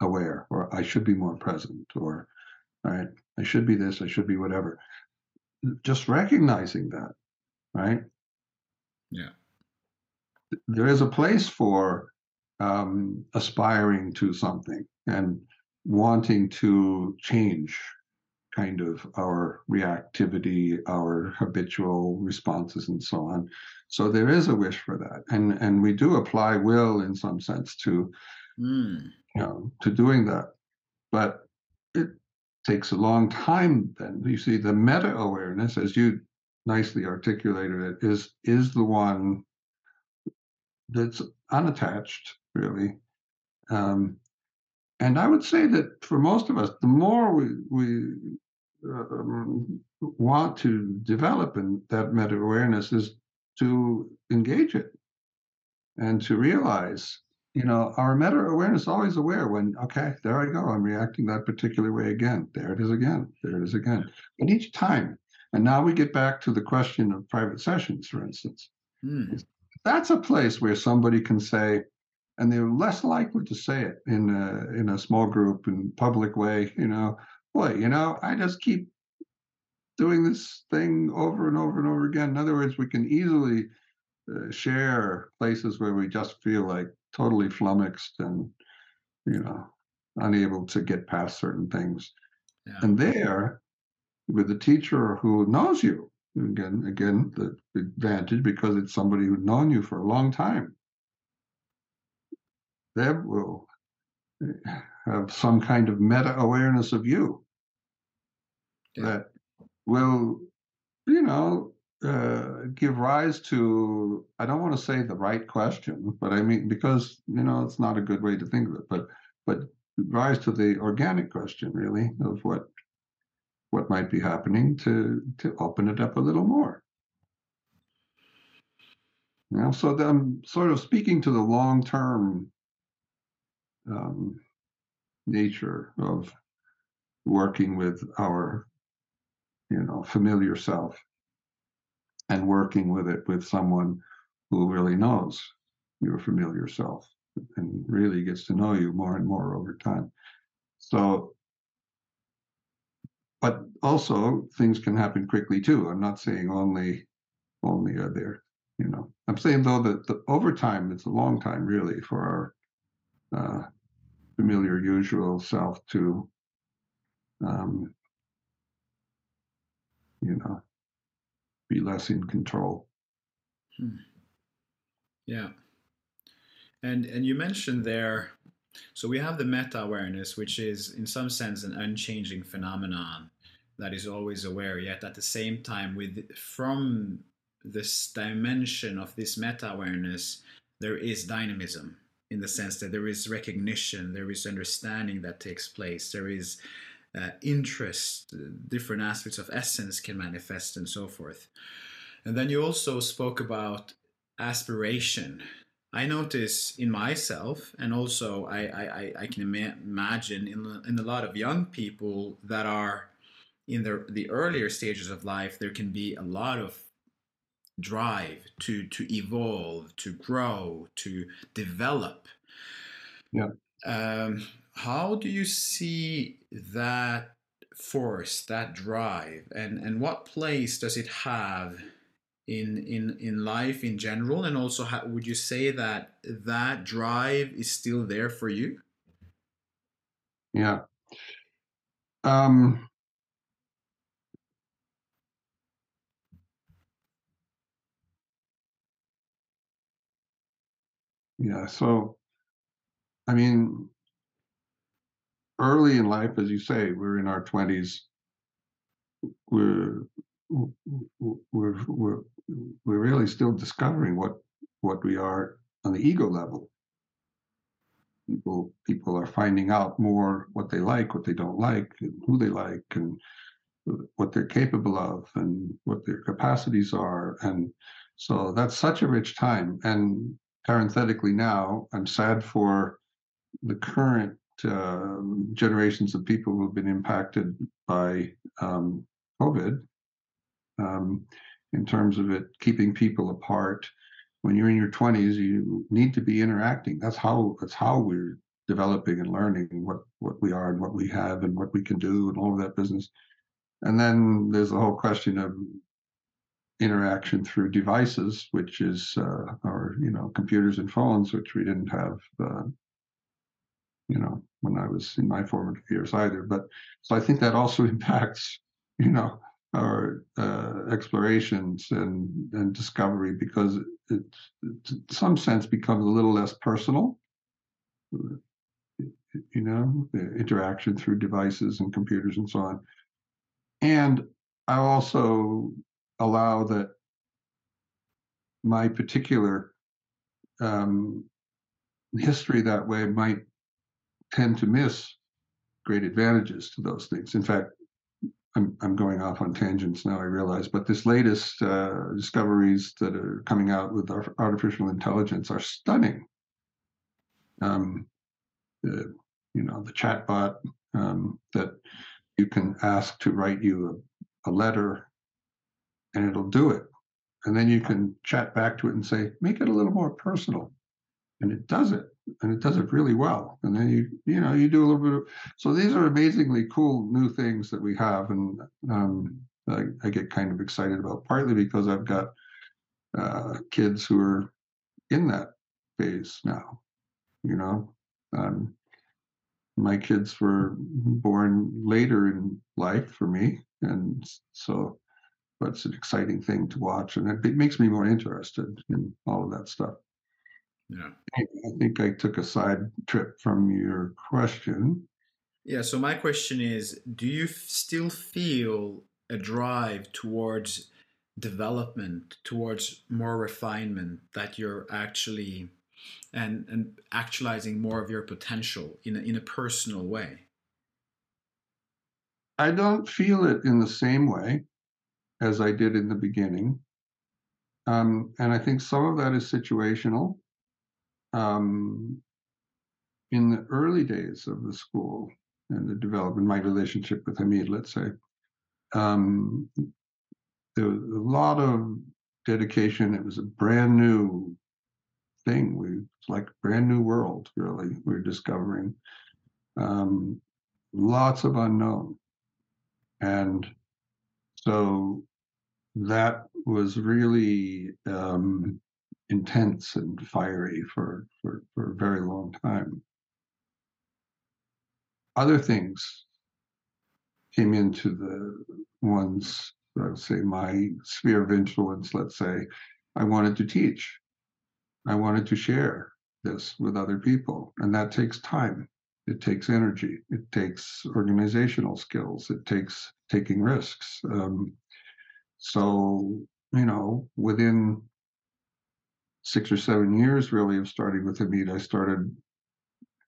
aware or I should be more present or right I should be this I should be whatever. Just recognizing that right? Yeah. There is a place for um, aspiring to something and wanting to change kind of our reactivity our habitual responses and so on so there is a wish for that and and we do apply will in some sense to mm you know, to doing that. But it takes a long time then. You see, the meta awareness, as you nicely articulated it, is is the one that's unattached, really. Um, and I would say that for most of us, the more we we um, want to develop in that meta awareness is to engage it and to realize you know, our meta awareness is always aware when, okay, there I go, I'm reacting that particular way again. There it is again. There it is again. But each time, and now we get back to the question of private sessions, for instance. Hmm. That's a place where somebody can say, and they're less likely to say it in a, in a small group in public way, you know, boy, you know, I just keep doing this thing over and over and over again. In other words, we can easily uh, share places where we just feel like totally flummoxed and you know unable to get past certain things yeah. and there with a teacher who knows you again again the advantage because it's somebody who's known you for a long time they will have some kind of meta awareness of you yeah. that will you know uh, give rise to I don't want to say the right question, but I mean because you know it's not a good way to think of it, but but rise to the organic question really of what what might be happening to to open it up a little more. You know, so I'm sort of speaking to the long term um, nature of working with our you know familiar self and working with it with someone who really knows your familiar self and really gets to know you more and more over time. So, but also things can happen quickly too. I'm not saying only only are there, you know. I'm saying though that the, over time, it's a long time really for our uh, familiar, usual self to, um, you know, be less in control. Hmm. Yeah. And and you mentioned there so we have the meta awareness which is in some sense an unchanging phenomenon that is always aware yet at the same time with from this dimension of this meta awareness there is dynamism in the sense that there is recognition there is understanding that takes place there is uh, interest, different aspects of essence can manifest, and so forth. And then you also spoke about aspiration. I notice in myself, and also I, I, I can ima- imagine in, in a lot of young people that are in the, the earlier stages of life, there can be a lot of drive to to evolve, to grow, to develop. Yeah. Um, how do you see that force, that drive, and and what place does it have in in in life in general? And also, how, would you say that that drive is still there for you? Yeah. Um, yeah. So, I mean, early in life, as you say, we're in our twenties. We're we're we're we're really still discovering what what we are on the ego level. People people are finding out more what they like, what they don't like, and who they like, and what they're capable of, and what their capacities are, and so that's such a rich time. And parenthetically, now I'm sad for the current uh, generations of people who have been impacted by um, COVID um, in terms of it keeping people apart. When you're in your 20s, you need to be interacting. That's how that's how we're developing and learning what what we are and what we have and what we can do and all of that business. And then there's the whole question of interaction through devices, which is uh, our you know computers and phones, which we didn't have uh, you know when I was in my formative years either. But so I think that also impacts you know our uh, explorations and and discovery because it, it, in some sense becomes a little less personal you know the interaction through devices and computers and so on and i also allow that my particular um, history that way might tend to miss great advantages to those things in fact I'm, I'm going off on tangents now, I realize, but this latest uh, discoveries that are coming out with artificial intelligence are stunning. Um, the, you know, the chatbot um, that you can ask to write you a, a letter and it'll do it. And then you can chat back to it and say, make it a little more personal. And it does it and it does it really well. And then you you know you do a little bit of so these are amazingly cool new things that we have, and um, I, I, get kind of excited about partly because I've got uh, kids who are in that phase now. You know, um, my kids were born later in life for me, and so. But it's an exciting thing to watch, and it, it makes me more interested in all of that stuff. Yeah. I think I took a side trip from your question. Yeah. So my question is, do you still feel a drive towards development, towards more refinement that you're actually and and actualizing more of your potential in a, in a personal way? I don't feel it in the same way as I did in the beginning. Um, and I think some of that is situational um, in the early days of the school and the development, my relationship with Hameed, let's say, um, there was a lot of dedication. It was a brand new thing. We like brand new world, really. We are discovering um, lots of unknown, and so that was really um, intense and fiery for, for, for a very long time. Other things came into the one's, I would say, my sphere of influence, let's say. I wanted to teach. I wanted to share this with other people, and that takes time. It takes energy. It takes organizational skills. It takes taking risks. Um, so, you know, within six or seven years really of starting with Hameed. I started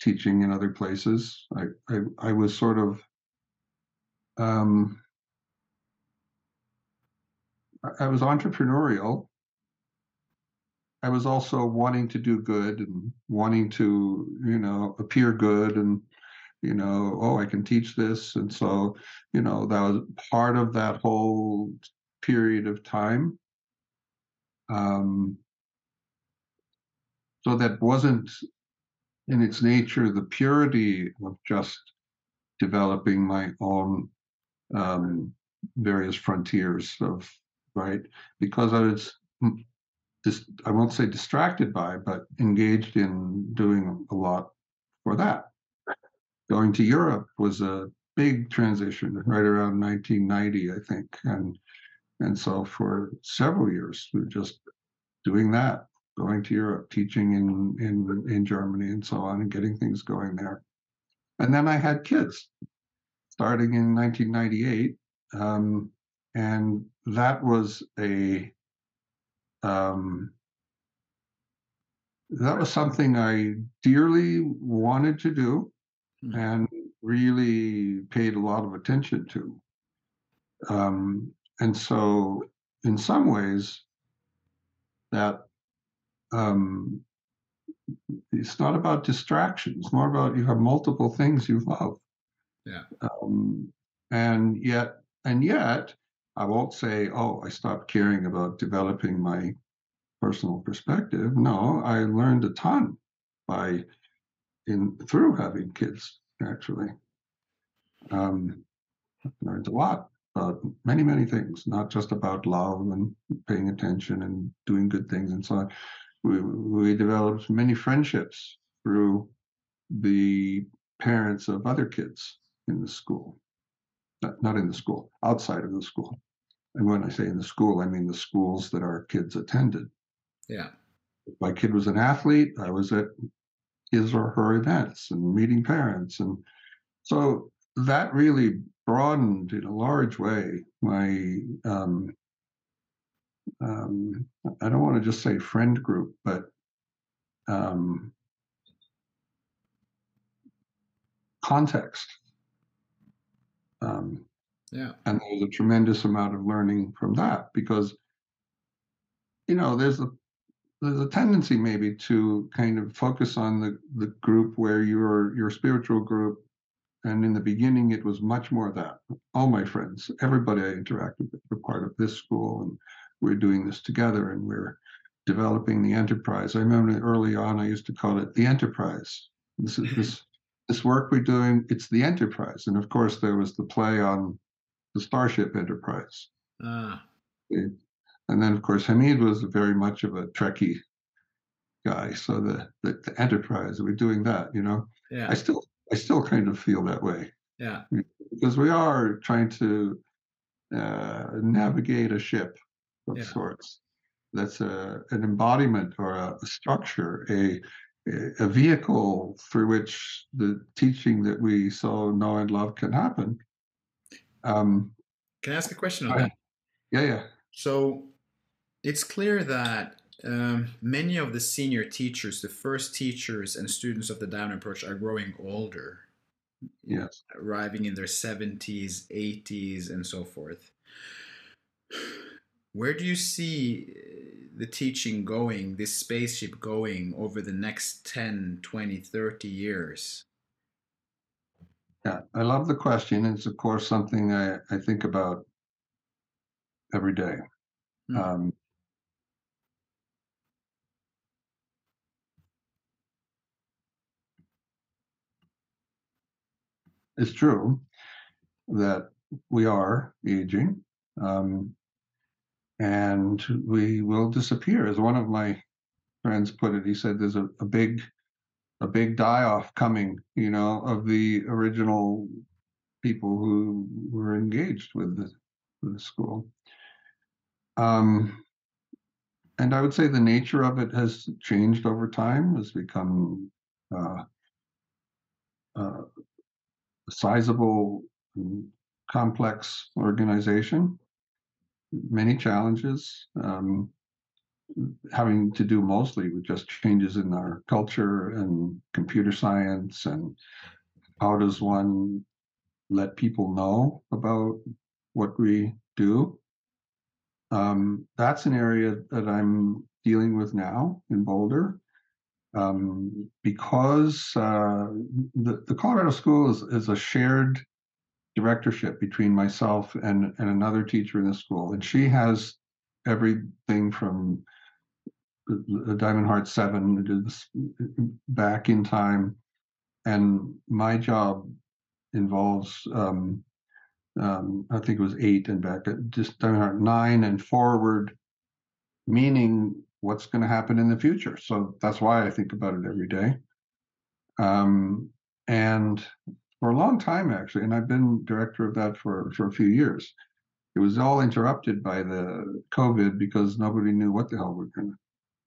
teaching in other places. I, I, I was sort of um, I was entrepreneurial. I was also wanting to do good and wanting to, you know, appear good and, you know, oh, I can teach this. And so, you know, that was part of that whole period of time. Um, so that wasn't in its nature the purity of just developing my own um, various frontiers of right because I was I won't say distracted by, but engaged in doing a lot for that. Going to Europe was a big transition right around 1990, I think, and and so for several years we were just doing that going to Europe, teaching in in in Germany and so on, and getting things going there. And then I had kids, starting in 1998, um, and that was a um, that was something I dearly wanted to do, mm-hmm. and really paid a lot of attention to. Um, and so, in some ways, that um, it's not about distraction. It's more about you have multiple things you love. Yeah. Um, and yet, and yet, I won't say, oh, I stopped caring about developing my personal perspective. No, I learned a ton by in through having kids. Actually, um, learned a lot about many, many things, not just about love and paying attention and doing good things and so on we, we developed many friendships through the parents of other kids in the school, not, not in the school, outside of the school. And when I say in the school, I mean the schools that our kids attended. Yeah. If my kid was an athlete, I was at his or her events and meeting parents. And so that really broadened in a large way my um, um, I don't want to just say friend group, but um, context. Um, yeah. And there's a tremendous amount of learning from that because, you know, there's a there's a tendency maybe to kind of focus on the the group where your your spiritual group, and in the beginning it was much more that all my friends, everybody I interacted with, were part of this school, and we're doing this together and we're developing the enterprise. I remember early on I used to call it the enterprise. This is this this work we're doing, it's the enterprise. And of course there was the play on the Starship Enterprise. Ah. And then of course Hameed was very much of a Trekkie guy. So the, the, the enterprise, we're doing that, you know. Yeah. I still I still kind of feel that way. Yeah. Because we are trying to uh, navigate a ship of yeah. sorts. That's a, an embodiment or a, a structure, a, a vehicle through which the teaching that we so know and love can happen. Um, can I ask a question on I, that? Yeah, yeah. So it's clear that um, many of the senior teachers, the first teachers and students of the Diamond approach, are growing older. Yes. Arriving in their 70s, 80s, and so forth. Where do you see uh, the teaching going, this spaceship going over the next 10, 20, 30 years? Yeah, I love the question. It's, of course, something I, I think about every day. Mm. Um, it's true that we are aging. Um, and we will disappear. As one of my friends put it, he said, "There's a, a big, a big die-off coming, you know, of the original people who were engaged with the, with the school." Um, and I would say the nature of it has changed over time, has become uh, uh, sizable, complex organization many challenges, um, having to do mostly with just changes in our culture and computer science and how does one let people know about what we do. Um, that's an area that I'm dealing with now in Boulder. Um, because uh, the, the Colorado School is, is a shared directorship between myself and, and another teacher in the school. And she has everything from Diamond Heart 7 back in time. And my job involves, um, um, I think it was eight and back, just Diamond Heart 9 and forward, meaning what's going to happen in the future. So that's why I think about it every day. Um, and for a long time, actually, and I've been director of that for, for a few years. It was all interrupted by the COVID because nobody knew what the hell we're going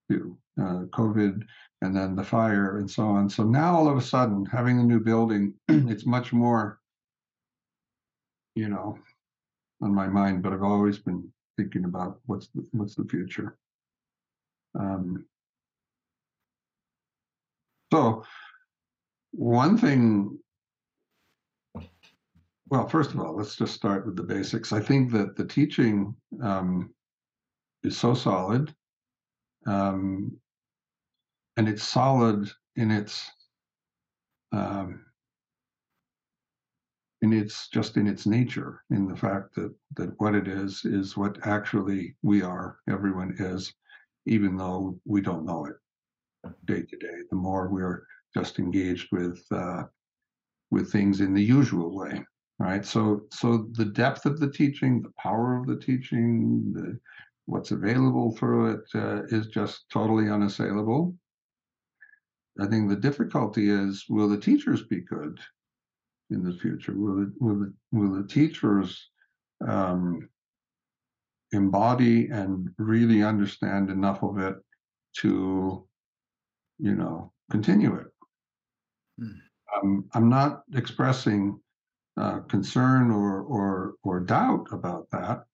to do. Uh, COVID and then the fire and so on. So now all of a sudden, having the new building, it's much more, you know, on my mind. But I've always been thinking about what's the, what's the future. Um, so one thing, well, first of all, let's just start with the basics. I think that the teaching um, is so solid, um, and it's solid in its um, in its just in its nature, in the fact that that what it is is what actually we are. Everyone is, even though we don't know it day to day. The more we're just engaged with uh, with things in the usual way, right? So, so the depth of the teaching, the power of the teaching, the what's available through it uh, is just totally unassailable. I think the difficulty is, will the teachers be good in the future? Will it, will the, will the teachers um, embody and really understand enough of it to, you know, continue it. Hmm. Um, I'm not expressing uh, concern or or or doubt about that.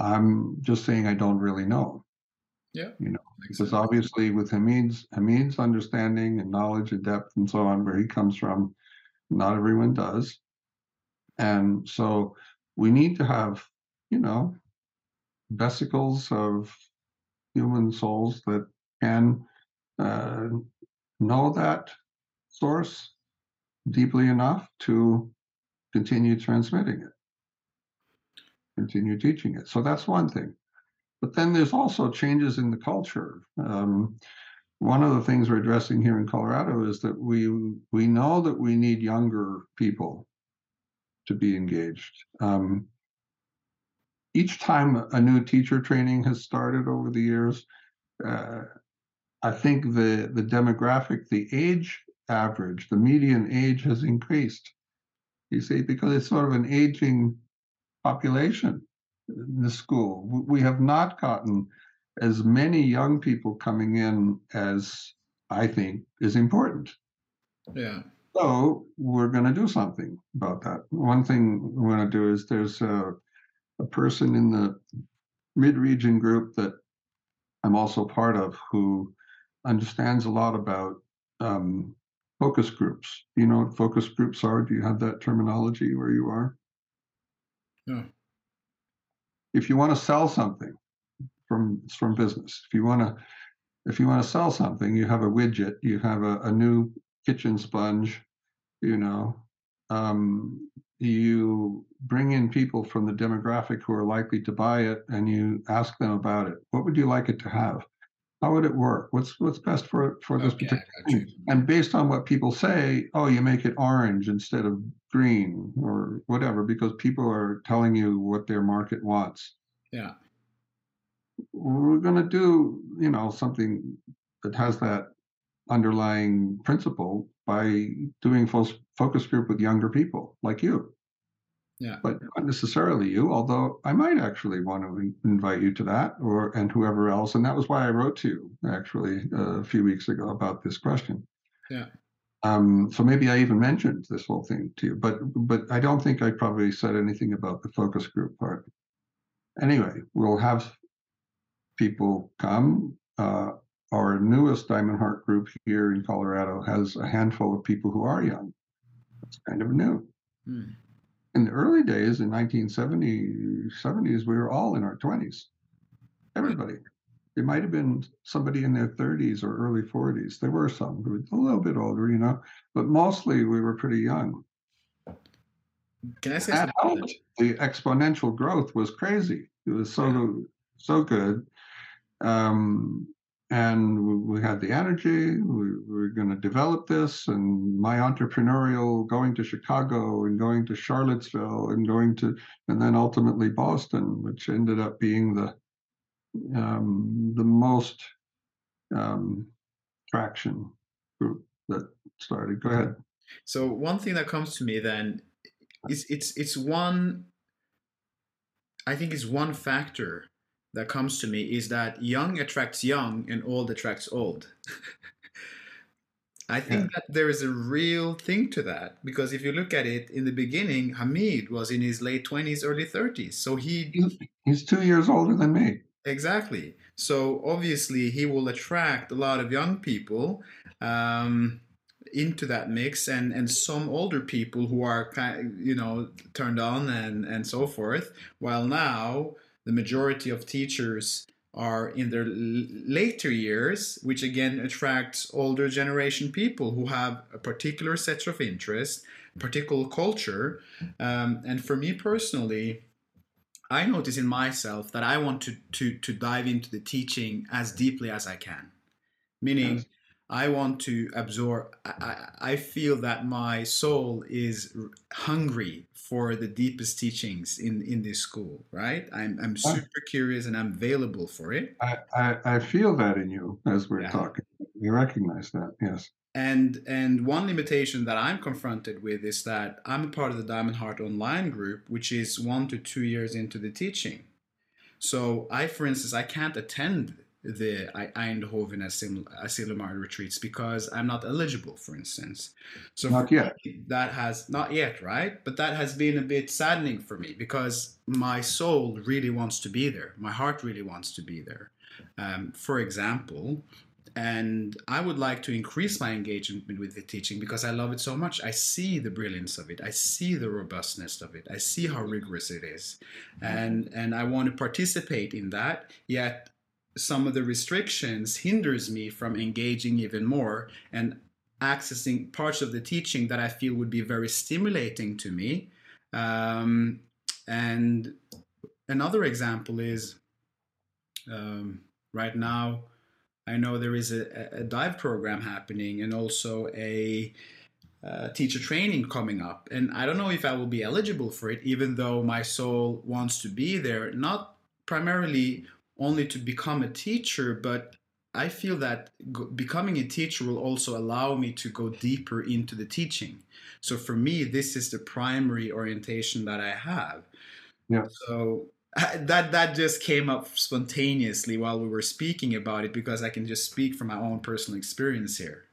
I'm just saying I don't really know. Yeah, you know, because obviously with Hameed's Hameed's understanding and knowledge and depth and so on, where he comes from, not everyone does, and so we need to have, you know, vesicles of human souls that can uh, know that source deeply enough to continue transmitting it, continue teaching it. So that's one thing. But then there's also changes in the culture. Um, one of the things we're addressing here in Colorado is that we we know that we need younger people to be engaged. Um, each time a new teacher training has started over the years, uh, I think the the demographic, the age average, the median age has increased. You see, because it's sort of an aging population in the school. We have not gotten as many young people coming in as I think is important. Yeah. So we're going to do something about that. One thing we're going to do is there's a a person in the mid region group that I'm also part of who understands a lot about um, focus groups. Do you know what focus groups are? Do you have that terminology where you are? Yeah. If you want to sell something from from business, if you want to if you want to sell something, you have a widget, you have a, a new kitchen sponge, you know, um, you bring in people from the demographic who are likely to buy it and you ask them about it. What would you like it to have? How would it work? What's what's best for for this okay, particular thing? And based on what people say, oh, you make it orange instead of green or whatever, because people are telling you what their market wants. Yeah. We're gonna do, you know, something that has that underlying principle by doing focus group with younger people like you. Yeah. But not necessarily you, although I might actually want to invite you to that or and whoever else. And that was why I wrote to you actually a few weeks ago about this question. Yeah. Um, so maybe I even mentioned this whole thing to you, but but I don't think I probably said anything about the focus group part. Anyway, we'll have people come. Uh, our newest Diamond Heart group here in Colorado has a handful of people who are young. It's kind of new. Hmm. In the early days in 1970 70s, we were all in our 20s. Everybody. It might have been somebody in their 30s or early 40s. There were some who were a little bit older, you know, but mostly we were pretty young. Can I say That something? helped. The exponential growth was crazy. It was so so good. Um, and we, had the energy. We, we were going to develop this, and my entrepreneurial going to Chicago and going to Charlottesville and going to, and then ultimately Boston, which ended up being the um, the most um, traction group that started. Go ahead. So one thing that comes to me then is it's it's one I think is one factor that comes to me is that young attracts young and old attracts old. I think Yeah. that there is a real thing to that because if you look at it in the beginning, Hameed was in his late 20s, early 30s. So he He's, two years older than me. Exactly. So obviously, he will attract a lot of young people um, into that mix, and and some older people who are you know, turned on and and so forth. While now the majority of teachers are in their later years, which again attracts older generation people who have a particular set of interest, particular culture, um, and for me personally. I notice in myself that I want to, to, to dive into the teaching as deeply as I can. Meaning. I want to absorb, I, I feel that my soul is hungry for the deepest teachings in, in this school, right? I'm, I'm super curious and I'm available for it. I, I I feel that in you as we're Yeah. talking. You recognize that, yes. And and one limitation that I'm confronted with is that I'm a part of the Diamond Heart Online group, which is one to two years into the teaching. So I, for instance, I can't attend the I- Eindhoven Asyl- Asilomar retreats because I'm not eligible, for instance. So Not yet. me, that has not yet, right? But that has been a bit saddening for me because my soul really wants to be there. My heart really wants to be there. Um, for example, and I would like to increase my engagement with the teaching because I love it so much. I see the brilliance of it. I see the robustness of it. I see how rigorous it is, and and I want to participate in that. Yet some of the restrictions hinders me from engaging even more and accessing parts of the teaching that I feel would be very stimulating to me. Um, and another example is um, right now. I know there is a, a dive program happening and also a uh, teacher training coming up. And I don't know if I will be eligible for it, even though my soul wants to be there, not primarily only to become a teacher, but I feel that go- becoming a teacher will also allow me to go deeper into the teaching. So for me, this is the primary orientation that I have. Yeah. So that that just came up spontaneously while we were speaking about it because I can just speak from my own personal experience here.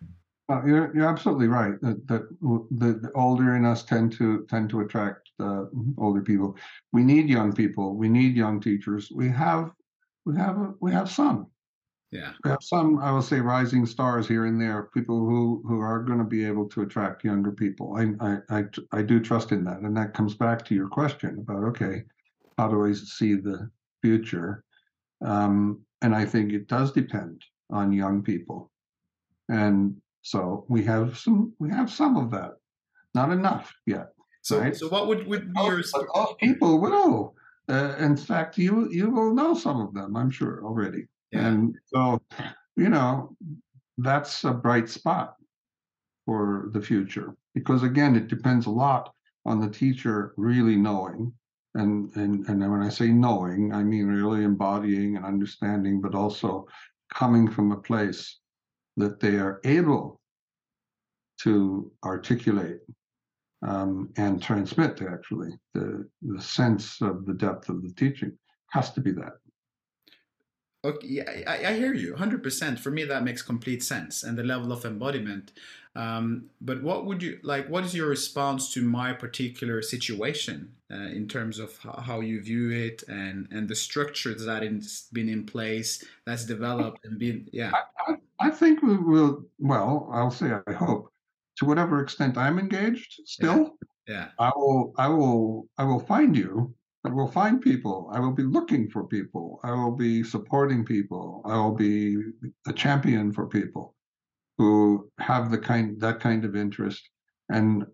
Well, you're you're absolutely right that that the, the older in us tend to tend to attract uh, older people. We need young people. We need young teachers. We have we have we have some. Yeah. We have some, I will say, rising stars here and there, people who who are going to be able to attract younger people. I, I I I do trust in that, and that comes back to your question about okay, how do I see the future? Um, and I think it does depend on young people, and so we have some we have some of that, not enough yet. So Right. so what would, would be your people will. Uh, in fact, you you will know some of them, I'm sure already. yeah. And so, you know, that's a bright spot for the future because again, it depends a lot on the teacher really knowing. And and and when I say knowing, I mean really embodying and understanding, but also coming from a place that they are able to articulate um, and transmit actually the the sense of the depth of the teaching has to be that. Okay, yeah, I, I hear you 100%. For me, that makes complete sense and the level of embodiment. Um, but what would you like? What is your response to my particular situation uh, in terms of how, you view it and, and the structures that has been in place that's developed and been, yeah, I, I think we will. Well, I'll say I hope to whatever extent I'm engaged yeah, still. Yeah. I will, I will, I will find you. I will find people. I will be looking for people. I will be supporting people. I will be a champion for people who have the kind that kind of interest. And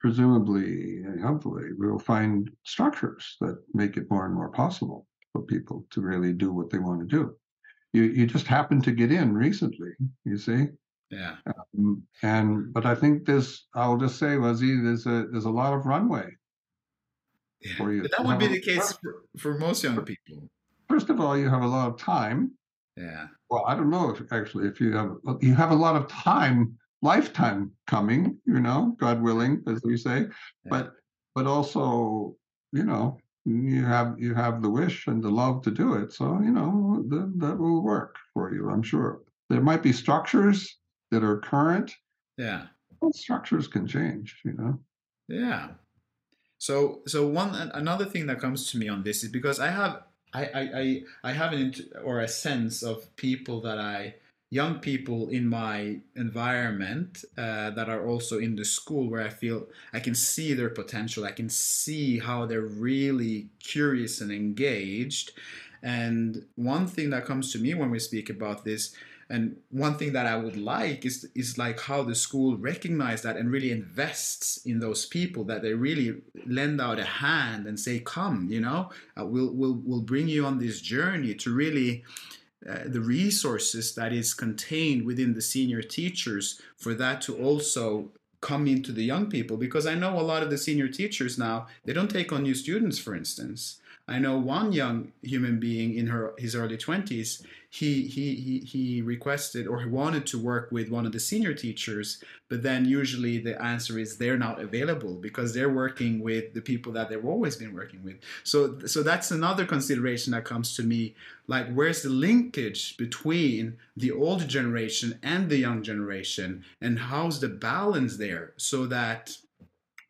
presumably, hopefully, we'll find structures that make it more and more possible for people to really do what they want to do. You you just happen to get in recently, you see. Yeah. Um, and but I think there's I'll just say, Leslie, there's a there's a lot of runway yeah. for you. But that would be the case for, for most young people. First of all, you have a lot of time. Yeah. Well, I don't know if actually if you have you have a lot of time, lifetime coming, you know, God willing, as we say, but but also, you know, you have you have the wish and the love to do it. So, you know, that that will work for you, I'm sure. There might be structures that are current. Yeah. Structures can change, you know. Yeah. So so one another thing that comes to me on this is because I have I I I, I have an or a sense of people that I young people in my environment uh, that are also in the school where I feel I can see their potential. I can see how they're really curious and engaged. And one thing that comes to me when we speak about this and one thing that I would like is is like how the school recognize that and really invests in those people that they really lend out a hand and say, "Come, you know, uh, we'll we'll we'll bring you on this journey to really." Uh, the resources that is contained within the senior teachers for that to also come into the young people because i know a lot of the senior teachers now they don't take on new students for instance i know one young human being in her his early 20s he he he, he requested or he wanted to work with one of the senior teachers but then usually the answer is they're not available because they're working with the people that they've always been working with. So so that's another consideration that comes to me like where's the linkage between the older generation and the young generation? And how's the balance there so that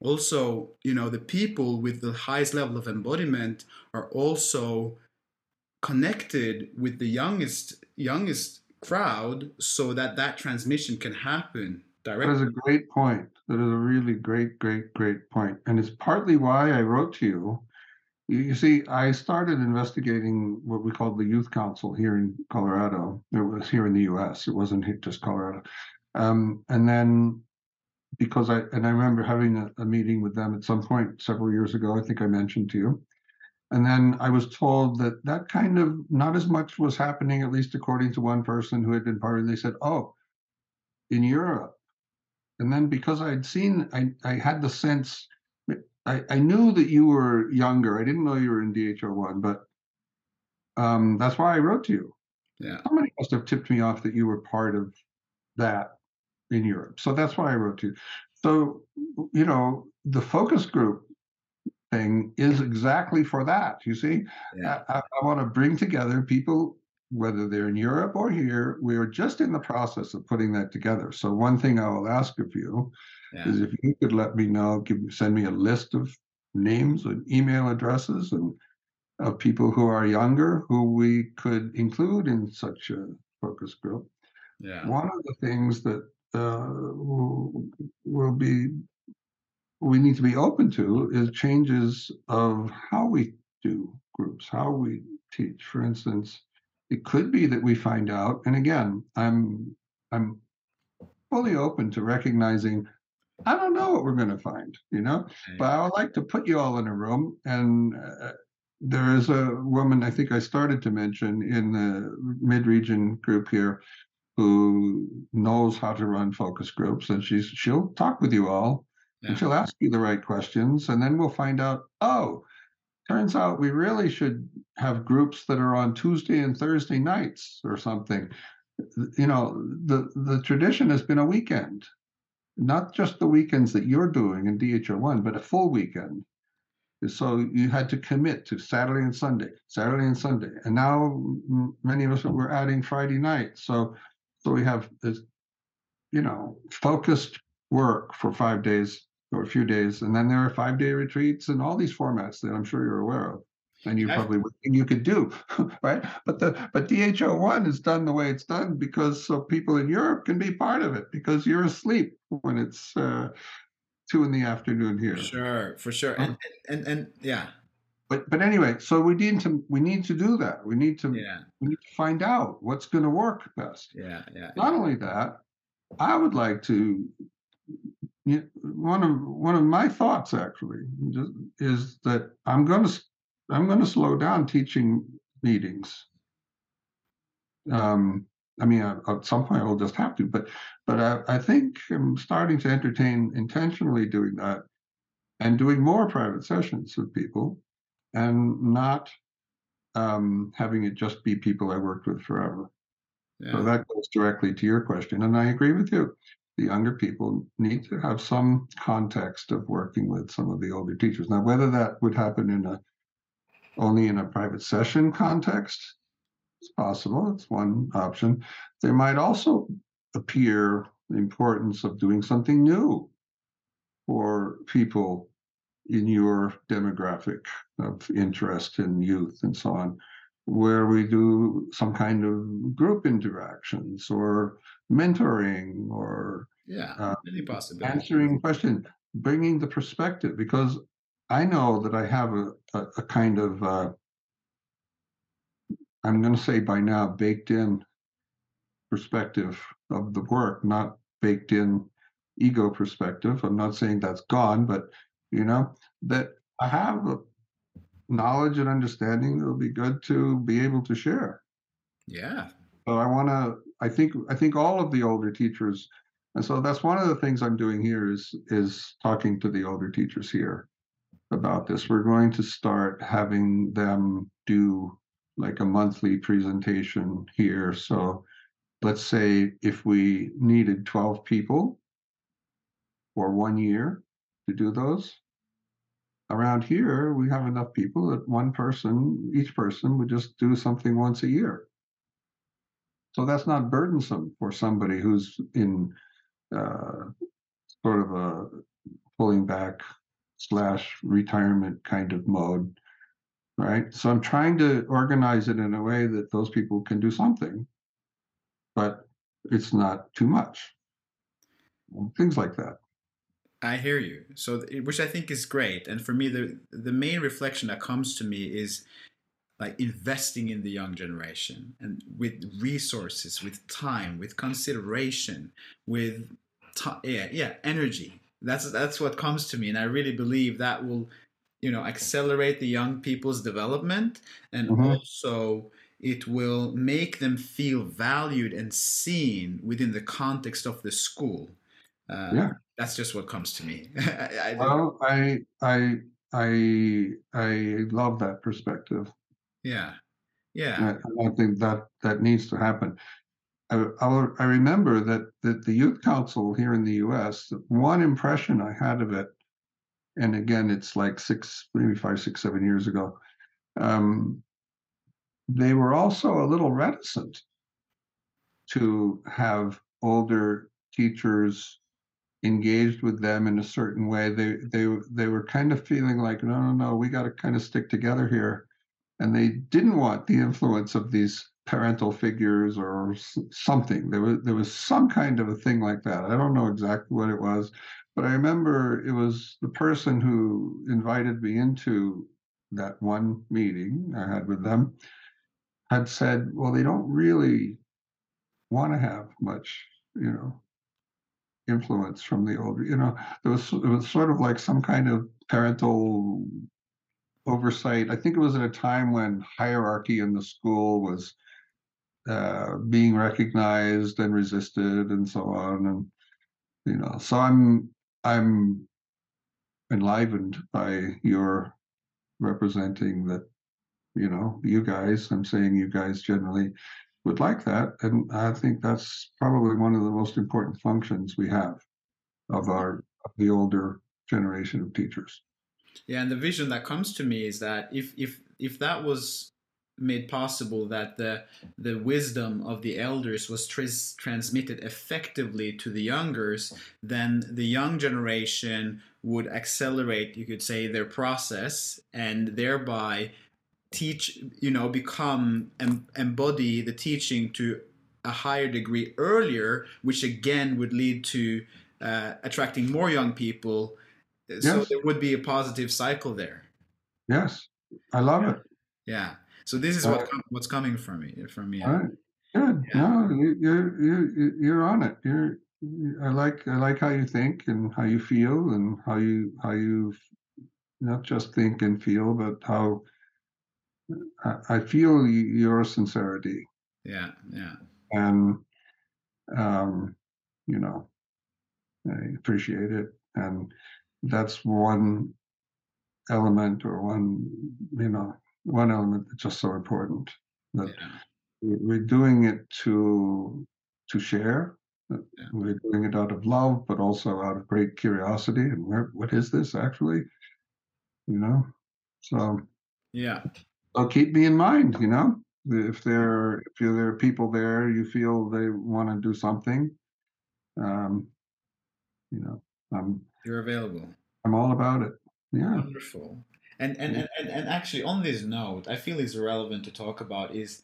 also you know the people with the highest level of embodiment are also connected with the youngest youngest crowd so that that transmission can happen directly. That is a great point. That is a really great, great, great point. And it's partly why I wrote to you. You, see, I started investigating what we called the Youth Council here in Colorado. It was here in the US, it wasn't just Colorado. Um, and then because I, and I remember having a, a meeting with them at some point several years ago, I think I mentioned to you. And then I was told that that kind of not as much was happening, at least according to one person who had been part of it. They said, oh, in Europe. And then because I'd seen, I, I had the sense, I, I knew that you were younger. I didn't know you were in DHO1, but um, that's why I wrote to you. yeah Somebody must have tipped me off that you were part of that in Europe. So that's why I wrote to you. So, you know, the focus group thing is exactly for that. You see, yeah I, I, want to bring together people, whether they're in Europe or here. We are just in the process of putting that together. So one thing I will ask of you yeah is if you could let me know, give send me a list of names and email addresses and of people who are younger who we could include in such a focus group. yeah One of the things that uh, will, be we need to be open to is changes of how we do groups, how we teach. For instance, it could be that we find out, and again, I'm I'm fully open to recognizing I don't know what we're going to find, you know, but I would like to put you all in a room and. Uh, there is a woman I think I started to mention in the mid region group here who knows how to run focus groups and she's she'll talk with you all Yeah. and she'll ask you the right questions and then we'll find out oh turns out we really should have groups that are on tuesday and thursday nights or something. You know the the tradition has been a weekend not just the weekends that you're doing in dhr1 but a full weekend. So you had to commit to saturday and sunday saturday and sunday and now many of us we're adding friday night. So so we have this you know focused work for five days or a few days and then there are five day retreats and all these formats that i'm sure you're aware of and you probably would think you could do right but the but dho1 is done the way it's done because so people in europe can be part of it because you're asleep when it's uh two in the afternoon here. Sure, for sure, and and and, and yeah. But but anyway, so we need to we need to do that. We need to yeah. we need to find out what's going to work best. Yeah, yeah. Not yeah. only that, I would like to. You know, one of one of my thoughts actually is that I'm going to I'm going to slow down teaching meetings. Um, I mean, at some point I'll just have to, but but I, I think I'm starting to entertain intentionally doing that and doing more private sessions with people and not um, having it just be people I worked with forever. Yeah. So that goes directly to your question. And I agree with you. The younger people need to have some context of working with some of the older teachers. Now, whether that would happen in a only in a private session context, it's possible. It's one option. There might also appear the importance of doing something new for people in your demographic of interest in youth and so on, where we do some kind of group interactions or mentoring or yeah, uh, answering questions, bringing the perspective because I know that I have a, a, a kind of uh, I'm going to say by now baked in perspective of the work, not baked in ego perspective. I'm not saying that's gone, but you know, that I have a knowledge and understanding that will be good to be able to share. Yeah. So I want to. I think. I think all of the older teachers, and so that's one of the things I'm doing here is is talking to the older teachers here about this. We're going to start having them do like a monthly presentation here. So let's say if we needed 12 people for one year to do those, around here we have enough people that one person each person would just do something once a year. So that's not burdensome for somebody who's in uh, sort of a pulling back slash retirement kind of mode right? So i'm trying to organize it in a way that those people can do something but it's not too much. Things like that I hear you. So, which I think is great. And for me, the the main reflection that comes to me is like investing in the young generation and with resources, with time, with consideration, with yeah, yeah, energy. That's that's what comes to me, and I really believe that will, you know, accelerate the young people's development, and mm-hmm. also it will make them feel valued and seen within the context of the school. Uh, yeah that's just what comes to me. I, I well, I I I I love that perspective. Yeah, yeah. I, I think that that needs to happen. I, I, I remember that that the youth council here in the U.S. One impression I had of it, and again, it's like six, maybe five, six, seven years ago. Um, they were also a little reticent to have older teachers engaged with them in a certain way, they they they were kind of feeling like, no, no, no, we got to kind of stick together here, and they didn't want the influence of these parental figures or something. There was there was some kind of a thing like that. I don't know exactly what it was, but I remember it was the person who invited me into that one meeting I had with them had said, well, they don't really want to have much, you know, influence from the older. You know, there was it was sort of like some kind of parental oversight. I think it was at a time when hierarchy in the school was uh, being recognized and resisted, and so on. And you know, so I'm I'm enlivened by your representing that. You know, you guys. I'm saying you guys generally would like that. And I think that's probably one of the most important functions we have of our of the older generation of teachers. Yeah, and the vision that comes to me is that if if if that was made possible that the the wisdom of the elders was tr- transmitted effectively to the youngers then the young generation would accelerate you could say their process and thereby teach you know become em- embody the teaching to a higher degree earlier which again would lead to uh, attracting more young people. So Yes. there would be a positive cycle there. Yes, I love it. Yeah. So this is Uh, what com- what's coming from me from me. Right, good. Yeah. No, you, you're you you're on it. You're. I like I like how you think and how you feel and how you how you not just think and feel, but how I, feel your sincerity Yeah. Yeah. and um, you know I appreciate it and that's one element or one you know one element that's just so important that Yeah. we- we're doing it to to share Uh, Yeah. we're doing it out of love but also out of great curiosity and where what is this actually you know so Yeah. So keep me in mind you know if there if there are people there you feel they want to do something um you know i'm You're available. i'm all about it yeah Wonderful. And and, and and and actually on this note, I feel it's relevant to talk about is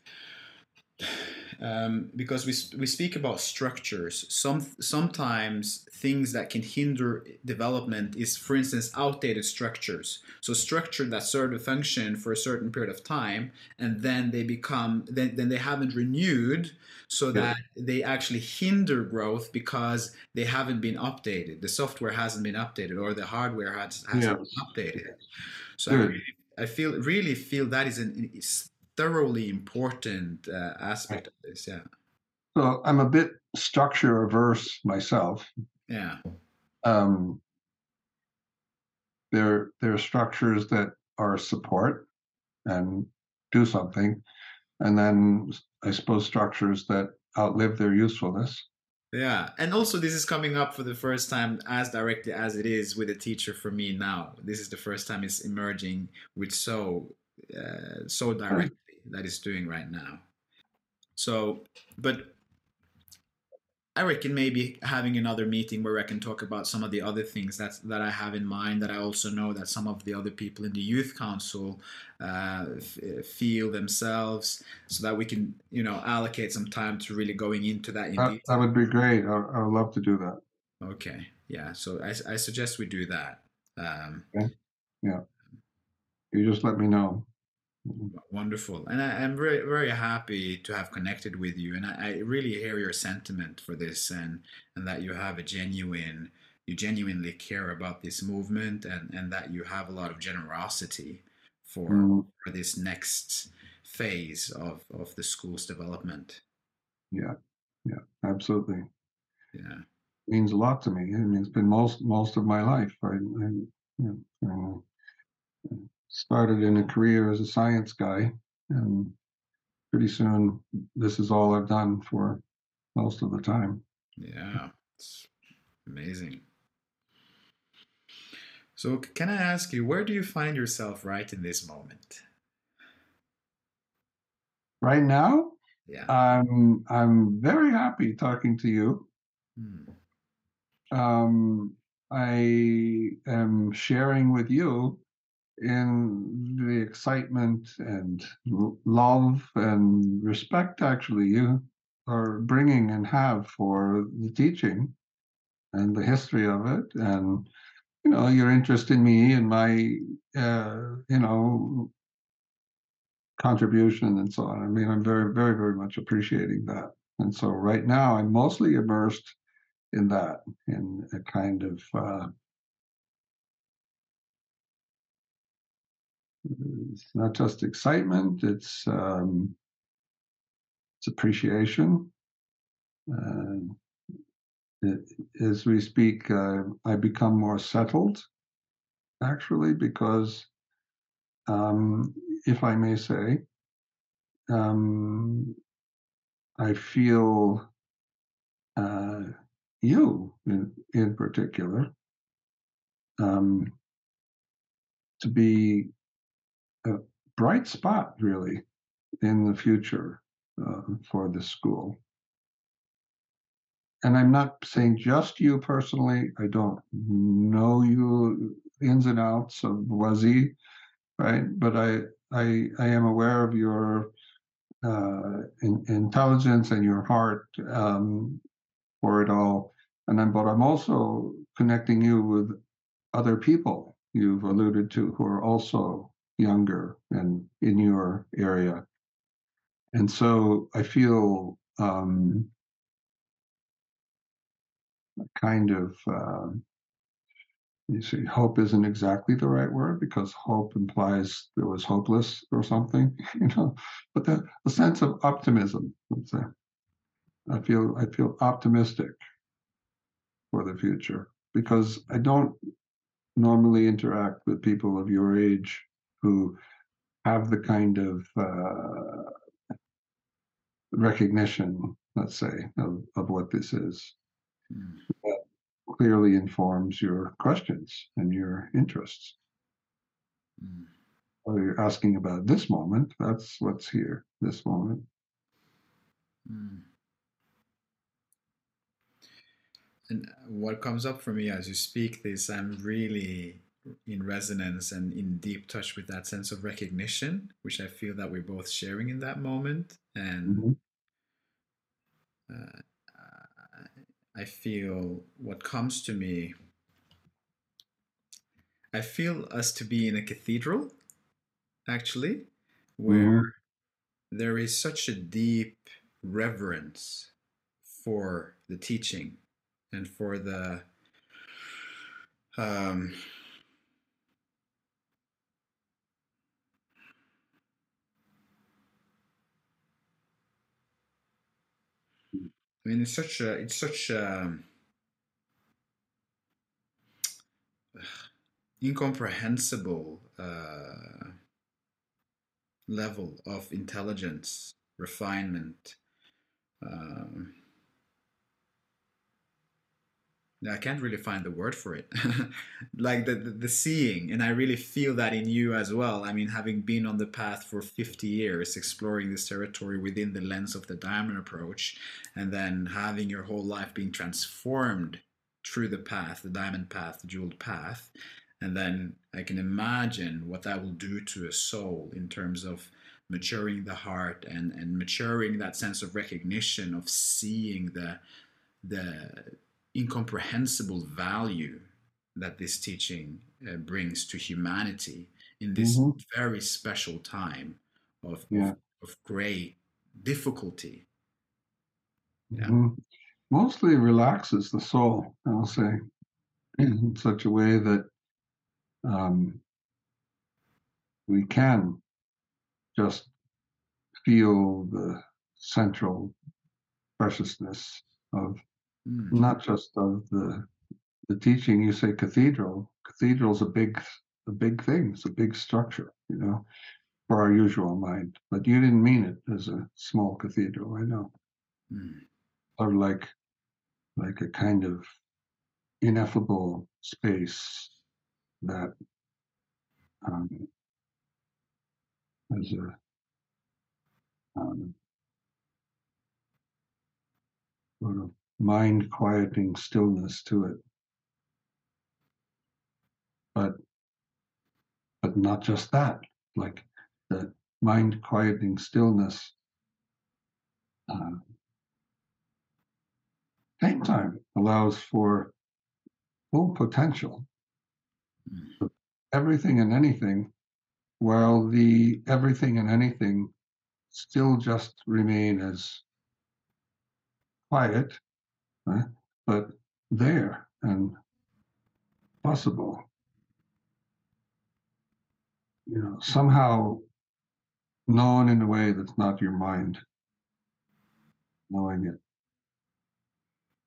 um, because we we speak about structures. Some sometimes things that can hinder development is, for instance, outdated structures. So structure that serve a function for a certain period of time, and then they become then then they haven't renewed, so Yeah. that they actually hinder growth because they haven't been updated. The software hasn't been updated, or the hardware has hasn't Yes. been updated. So I, really, I feel really feel that is an is thoroughly important uh, aspect of this. Yeah, so i'm a bit structure averse myself yeah, um there there are structures that are support and do something and then i suppose structures that outlive their usefulness yeah. And also, this is coming up for the first time as directly as it is with a teacher for me now. This is the first time it's emerging with so uh, so directly that it's doing right now. So, but I reckon maybe having another meeting where I can talk about some of the other things that that I have in mind. That I also know that some of the other people in the youth council uh, f- feel themselves, so that we can, you know, allocate some time to really going into that in that, detail. that would be great I, I would love to do that Okay, yeah. So I, I suggest we do that. Um, yeah you just let me know Wonderful, and I, I'm very very happy to have connected with you, and I, I really hear your sentiment for this, and and that you have a genuine, you genuinely care about this movement, and and that you have a lot of generosity for Mm, for this next phase of of the school's development. yeah yeah absolutely Yeah, means a lot to me. I mean, it's been most most of my life. I, I you know, uh, started in a career as a science guy, and pretty soon this is all I've done for most of the time. yeah, it's amazing. So, can I ask you, where do you find yourself right in this moment? Right now, Yeah. I'm I'm very happy talking to you. Hmm. Um, I am sharing with you in the excitement and love and respect actually you are bringing and have for the teaching and the history of it. And you know your interest in me and my uh, you know contribution and so on. I mean i'm very very very much appreciating that. And so right now i'm mostly immersed in that in a kind of uh, it's not just excitement it's um, it's appreciation. Uh, it, as we speak uh, i become more settled actually because um, if i may say um, i feel uh, you in, in particular um, to be a bright spot really in the future uh, for the school and I'm not saying just you personally. I don't know you ins and outs of Wazee, right? But I I I am aware of your uh, in, intelligence and your heart um, for it all. and then but I'm also connecting you with other people you've alluded to who are also younger and in your area. And so I feel um, kind of uh, you see hope isn't exactly the right word because hope implies there was hopeless or something you know but the, the sense of optimism let's say i feel i feel optimistic for the future because i don't normally interact with people of your age who have the kind of uh, recognition let's say of, of what this is mm clearly informs your questions and your interests. Mm. You're asking about this moment, that's what's here, this moment. Mm. And what comes up for me as you speak this, I'm really in resonance and in deep touch with that sense of recognition, which I feel that we're both sharing in that moment. And mm-hmm. uh, I feel what comes to me, I feel us to be in a cathedral, actually, where mm-hmm. there is such a deep reverence for the teaching and for the um, I mean, it's such a it's such a incomprehensible uh, level of intelligence, refinement. Um, I can't really find the word for it. like the, the, the seeing, and I really feel that in you as well. I mean, having been on the path for 50 years, exploring this territory within the lens of the diamond approach, and then having your whole life being transformed through the path, the diamond path, the jeweled path. And then I can imagine what that will do to a soul in terms of maturing the heart and, and maturing that sense of recognition of seeing the the incomprehensible value that this teaching uh, brings to humanity in this mm-hmm. very special time of, yeah. of, of, great difficulty. Mm-hmm. Mostly relaxes the soul, I'll say, in such a way that um, we can just feel the central preciousness of mm. not just of the the teaching. You say cathedral. Cathedral's a big a big thing. It's a big structure, you know, for our usual mind. But you didn't mean it as a small cathedral. I know. Mm. Or like like a kind of ineffable space that um, has a um, sort of mind quieting stillness to it. But but not just that, like the mind quieting stillness. Uh, same time allows for full potential mm. everything and anything, while the everything and anything still just remain as quiet right? but there and possible. You know, somehow known in a way that's not your mind knowing it.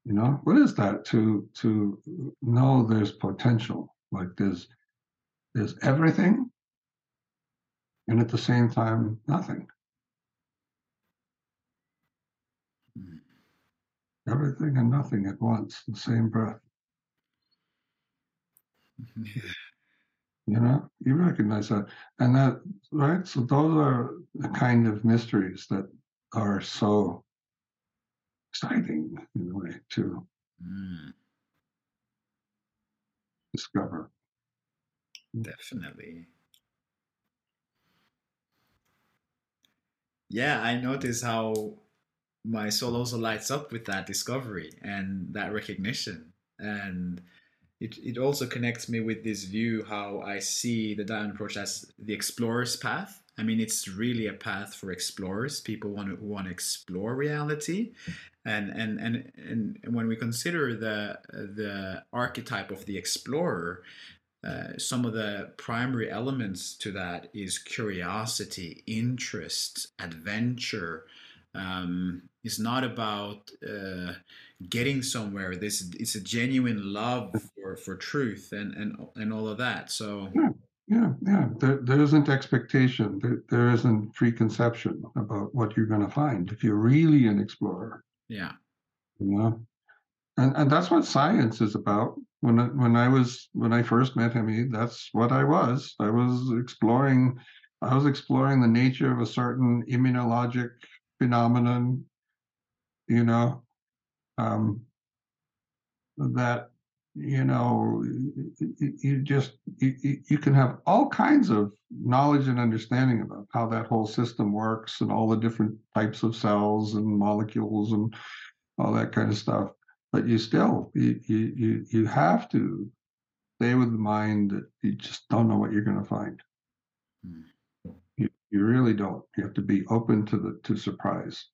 You know, what is that to to know there's potential, like there's there's everything and at the same time nothing. Hmm. Everything and nothing at once, the same breath. You know, you recognize that. And that, right? So those are the kind of mysteries that are so exciting in a way to mm. discover. Definitely. Yeah, I notice how my soul also lights up with that discovery and that recognition. And it, it also connects me with this view how i see the diamond approach as the explorer's path. I mean it's really a path for explorers. People want to want to explore reality. And and and and when we consider the the archetype of the explorer uh, some of the primary elements to that is curiosity interest adventure um, it's not about uh, getting somewhere. This it's a genuine love for, for truth and, and and all of that. So yeah, yeah, yeah. There, there isn't expectation. There, there isn't preconception about what you're going to find if you're really an explorer. Yeah. You know, and and that's what science is about. When I, when I was when I first met him, that's what I was. I was exploring. I was exploring the nature of a certain immunologic phenomenon, you know, um, that you know you just you, you can have all kinds of knowledge and understanding about how that whole system works and all the different types of cells and molecules and all that kind of stuff but you still you you you have to stay with the mind that you just don't know what you're going to find. Mm. you, you really don't. You have to be open to the to surprise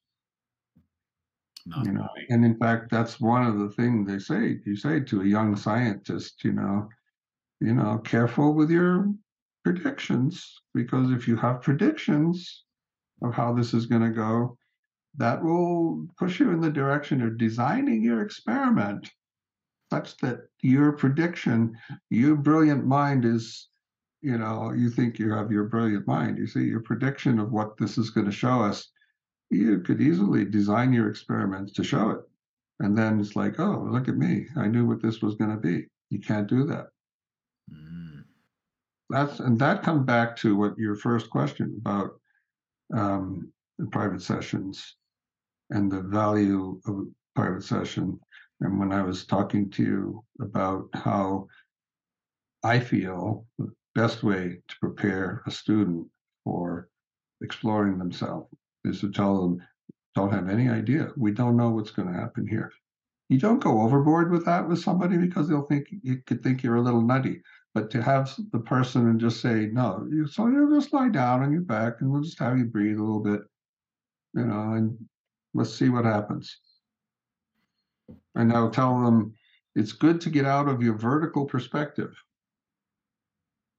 not you know, knowing. and in fact, that's one of the things they say. You say to a young scientist, you know, you know, careful with your predictions because if you have predictions of how this is going to go, that will push you in the direction of designing your experiment such that your prediction, your brilliant mind is, you know, you think you have your brilliant mind. You see, your prediction of what this is going to show us you could easily design your experiments to show it. And then it's like, oh, look at me. I knew what this was going to be. You can't do that. Mm. That's and that comes back to what your first question about um, private sessions and the value of private session. And when I was talking to you about how I feel the best way to prepare a student for exploring themselves is to tell them, don't have any idea. We don't know what's going to happen here. You don't go overboard with that with somebody because they'll think you could think you're a little nutty. But to have the person and just say, no, you so you just lie down on your back and we'll just have you breathe a little bit, you know, and let's see what happens. And I'll tell them it's good to get out of your vertical perspective.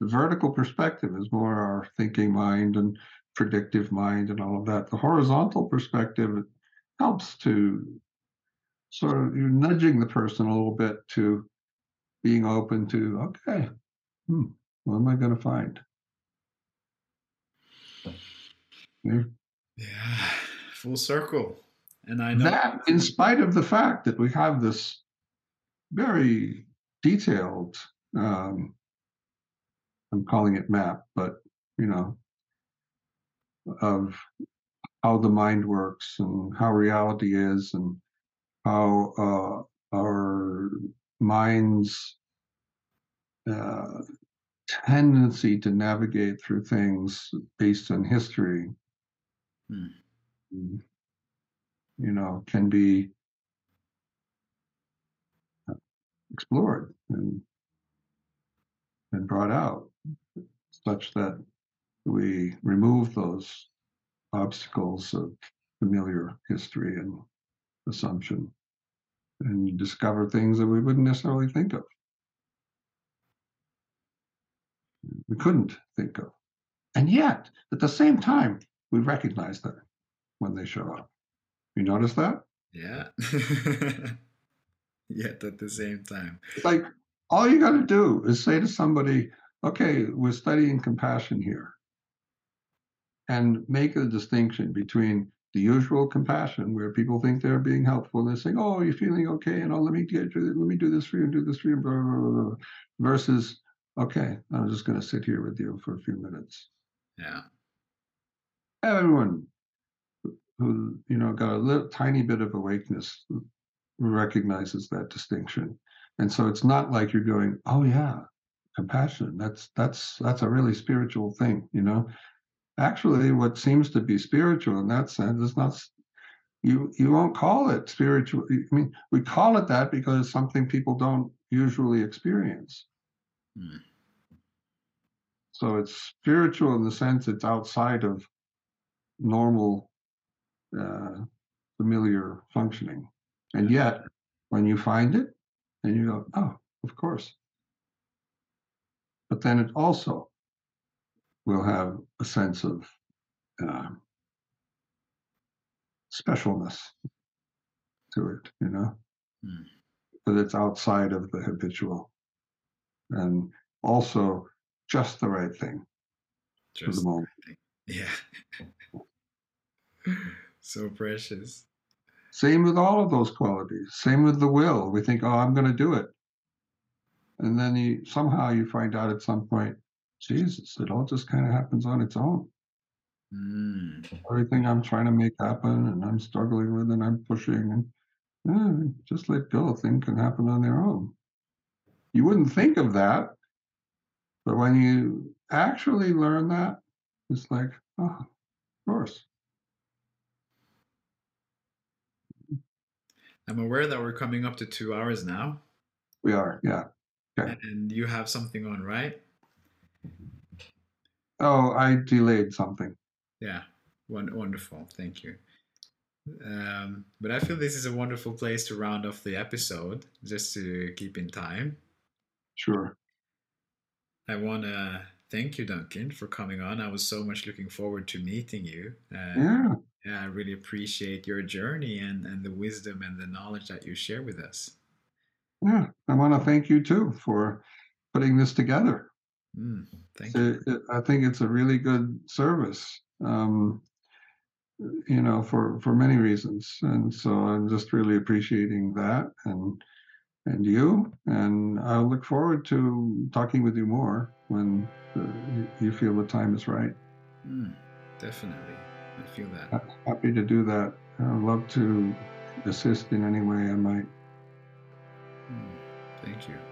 The vertical perspective is more our thinking mind and predictive mind and all of that. The horizontal perspective helps to sort of you're nudging the person a little bit to being open to, okay, hmm, what am I going to find? Yeah. yeah, full circle. And I know that, in spite of the fact that we have this very detailed, um, I'm calling it map, but you know, of how the mind works and how reality is and how uh, our mind's uh, tendency to navigate through things based on history, hmm. you know, can be explored and and brought out such that we remove those obstacles of familiar history and assumption and discover things that we wouldn't necessarily think of. We couldn't think of. And yet, at the same time, we recognize them when they show up. You notice that? Yeah. yet at the same time. It's like all you got to do is say to somebody, okay, we're studying compassion here and make a distinction between the usual compassion where people think they're being helpful. They're saying, "Oh, you're feeling okay," and oh, let me get you, let me do this for you, and do this for you, blah, blah, blah, blah. versus, "Okay, I'm just going to sit here with you for a few minutes." Yeah. Everyone who you know got a little tiny bit of awakeness recognizes that distinction, and so it's not like you're going, "Oh yeah, compassion. That's that's that's a really spiritual thing," you know actually what seems to be spiritual in that sense is not you you won't call it spiritual. I mean, we call it that because it's something people don't usually experience. Hmm. So it's spiritual in the sense it's outside of normal, uh, familiar functioning. And yet, when you find it, and you go, oh, of course. But then it also will have a sense of uh, specialness to it, you know, Hmm. that it's outside of the habitual and also just the right thing for Just the moment. yeah. so precious. Same with all of those qualities. Same with the will. We think, oh, I'm going to do it. And then you somehow you find out at some point, Jesus, it all just kind of happens on its own. Mm. Everything I'm trying to make happen and I'm struggling with and I'm pushing and eh, just let go. Things can happen on their own. You wouldn't think of that, but when you actually learn that, it's like, oh, of course. I'm aware that we're coming up to two hours now, We are, yeah. Okay. and you have something on, right? Oh, I delayed something. Yeah, wonderful. Thank you. Um, but I feel this is a wonderful place to round off the episode, just to keep in time. Sure. I want to thank you, Duncan, for coming on. I was so much looking forward to meeting you. Uh, Yeah. yeah, I really appreciate your journey and, and the wisdom and the knowledge that you share with us. Yeah. I want to thank you too for putting this together. Mm, thank So, you. it- I think it's a really good service, um, you know, for for many reasons, and so I'm just really appreciating that and and you, and I look forward to talking with you more when uh, you- feel the time is right. Mm, definitely. I feel that. Ha- Happy to do that. I'd love to assist in any way I might. Mm, thank you.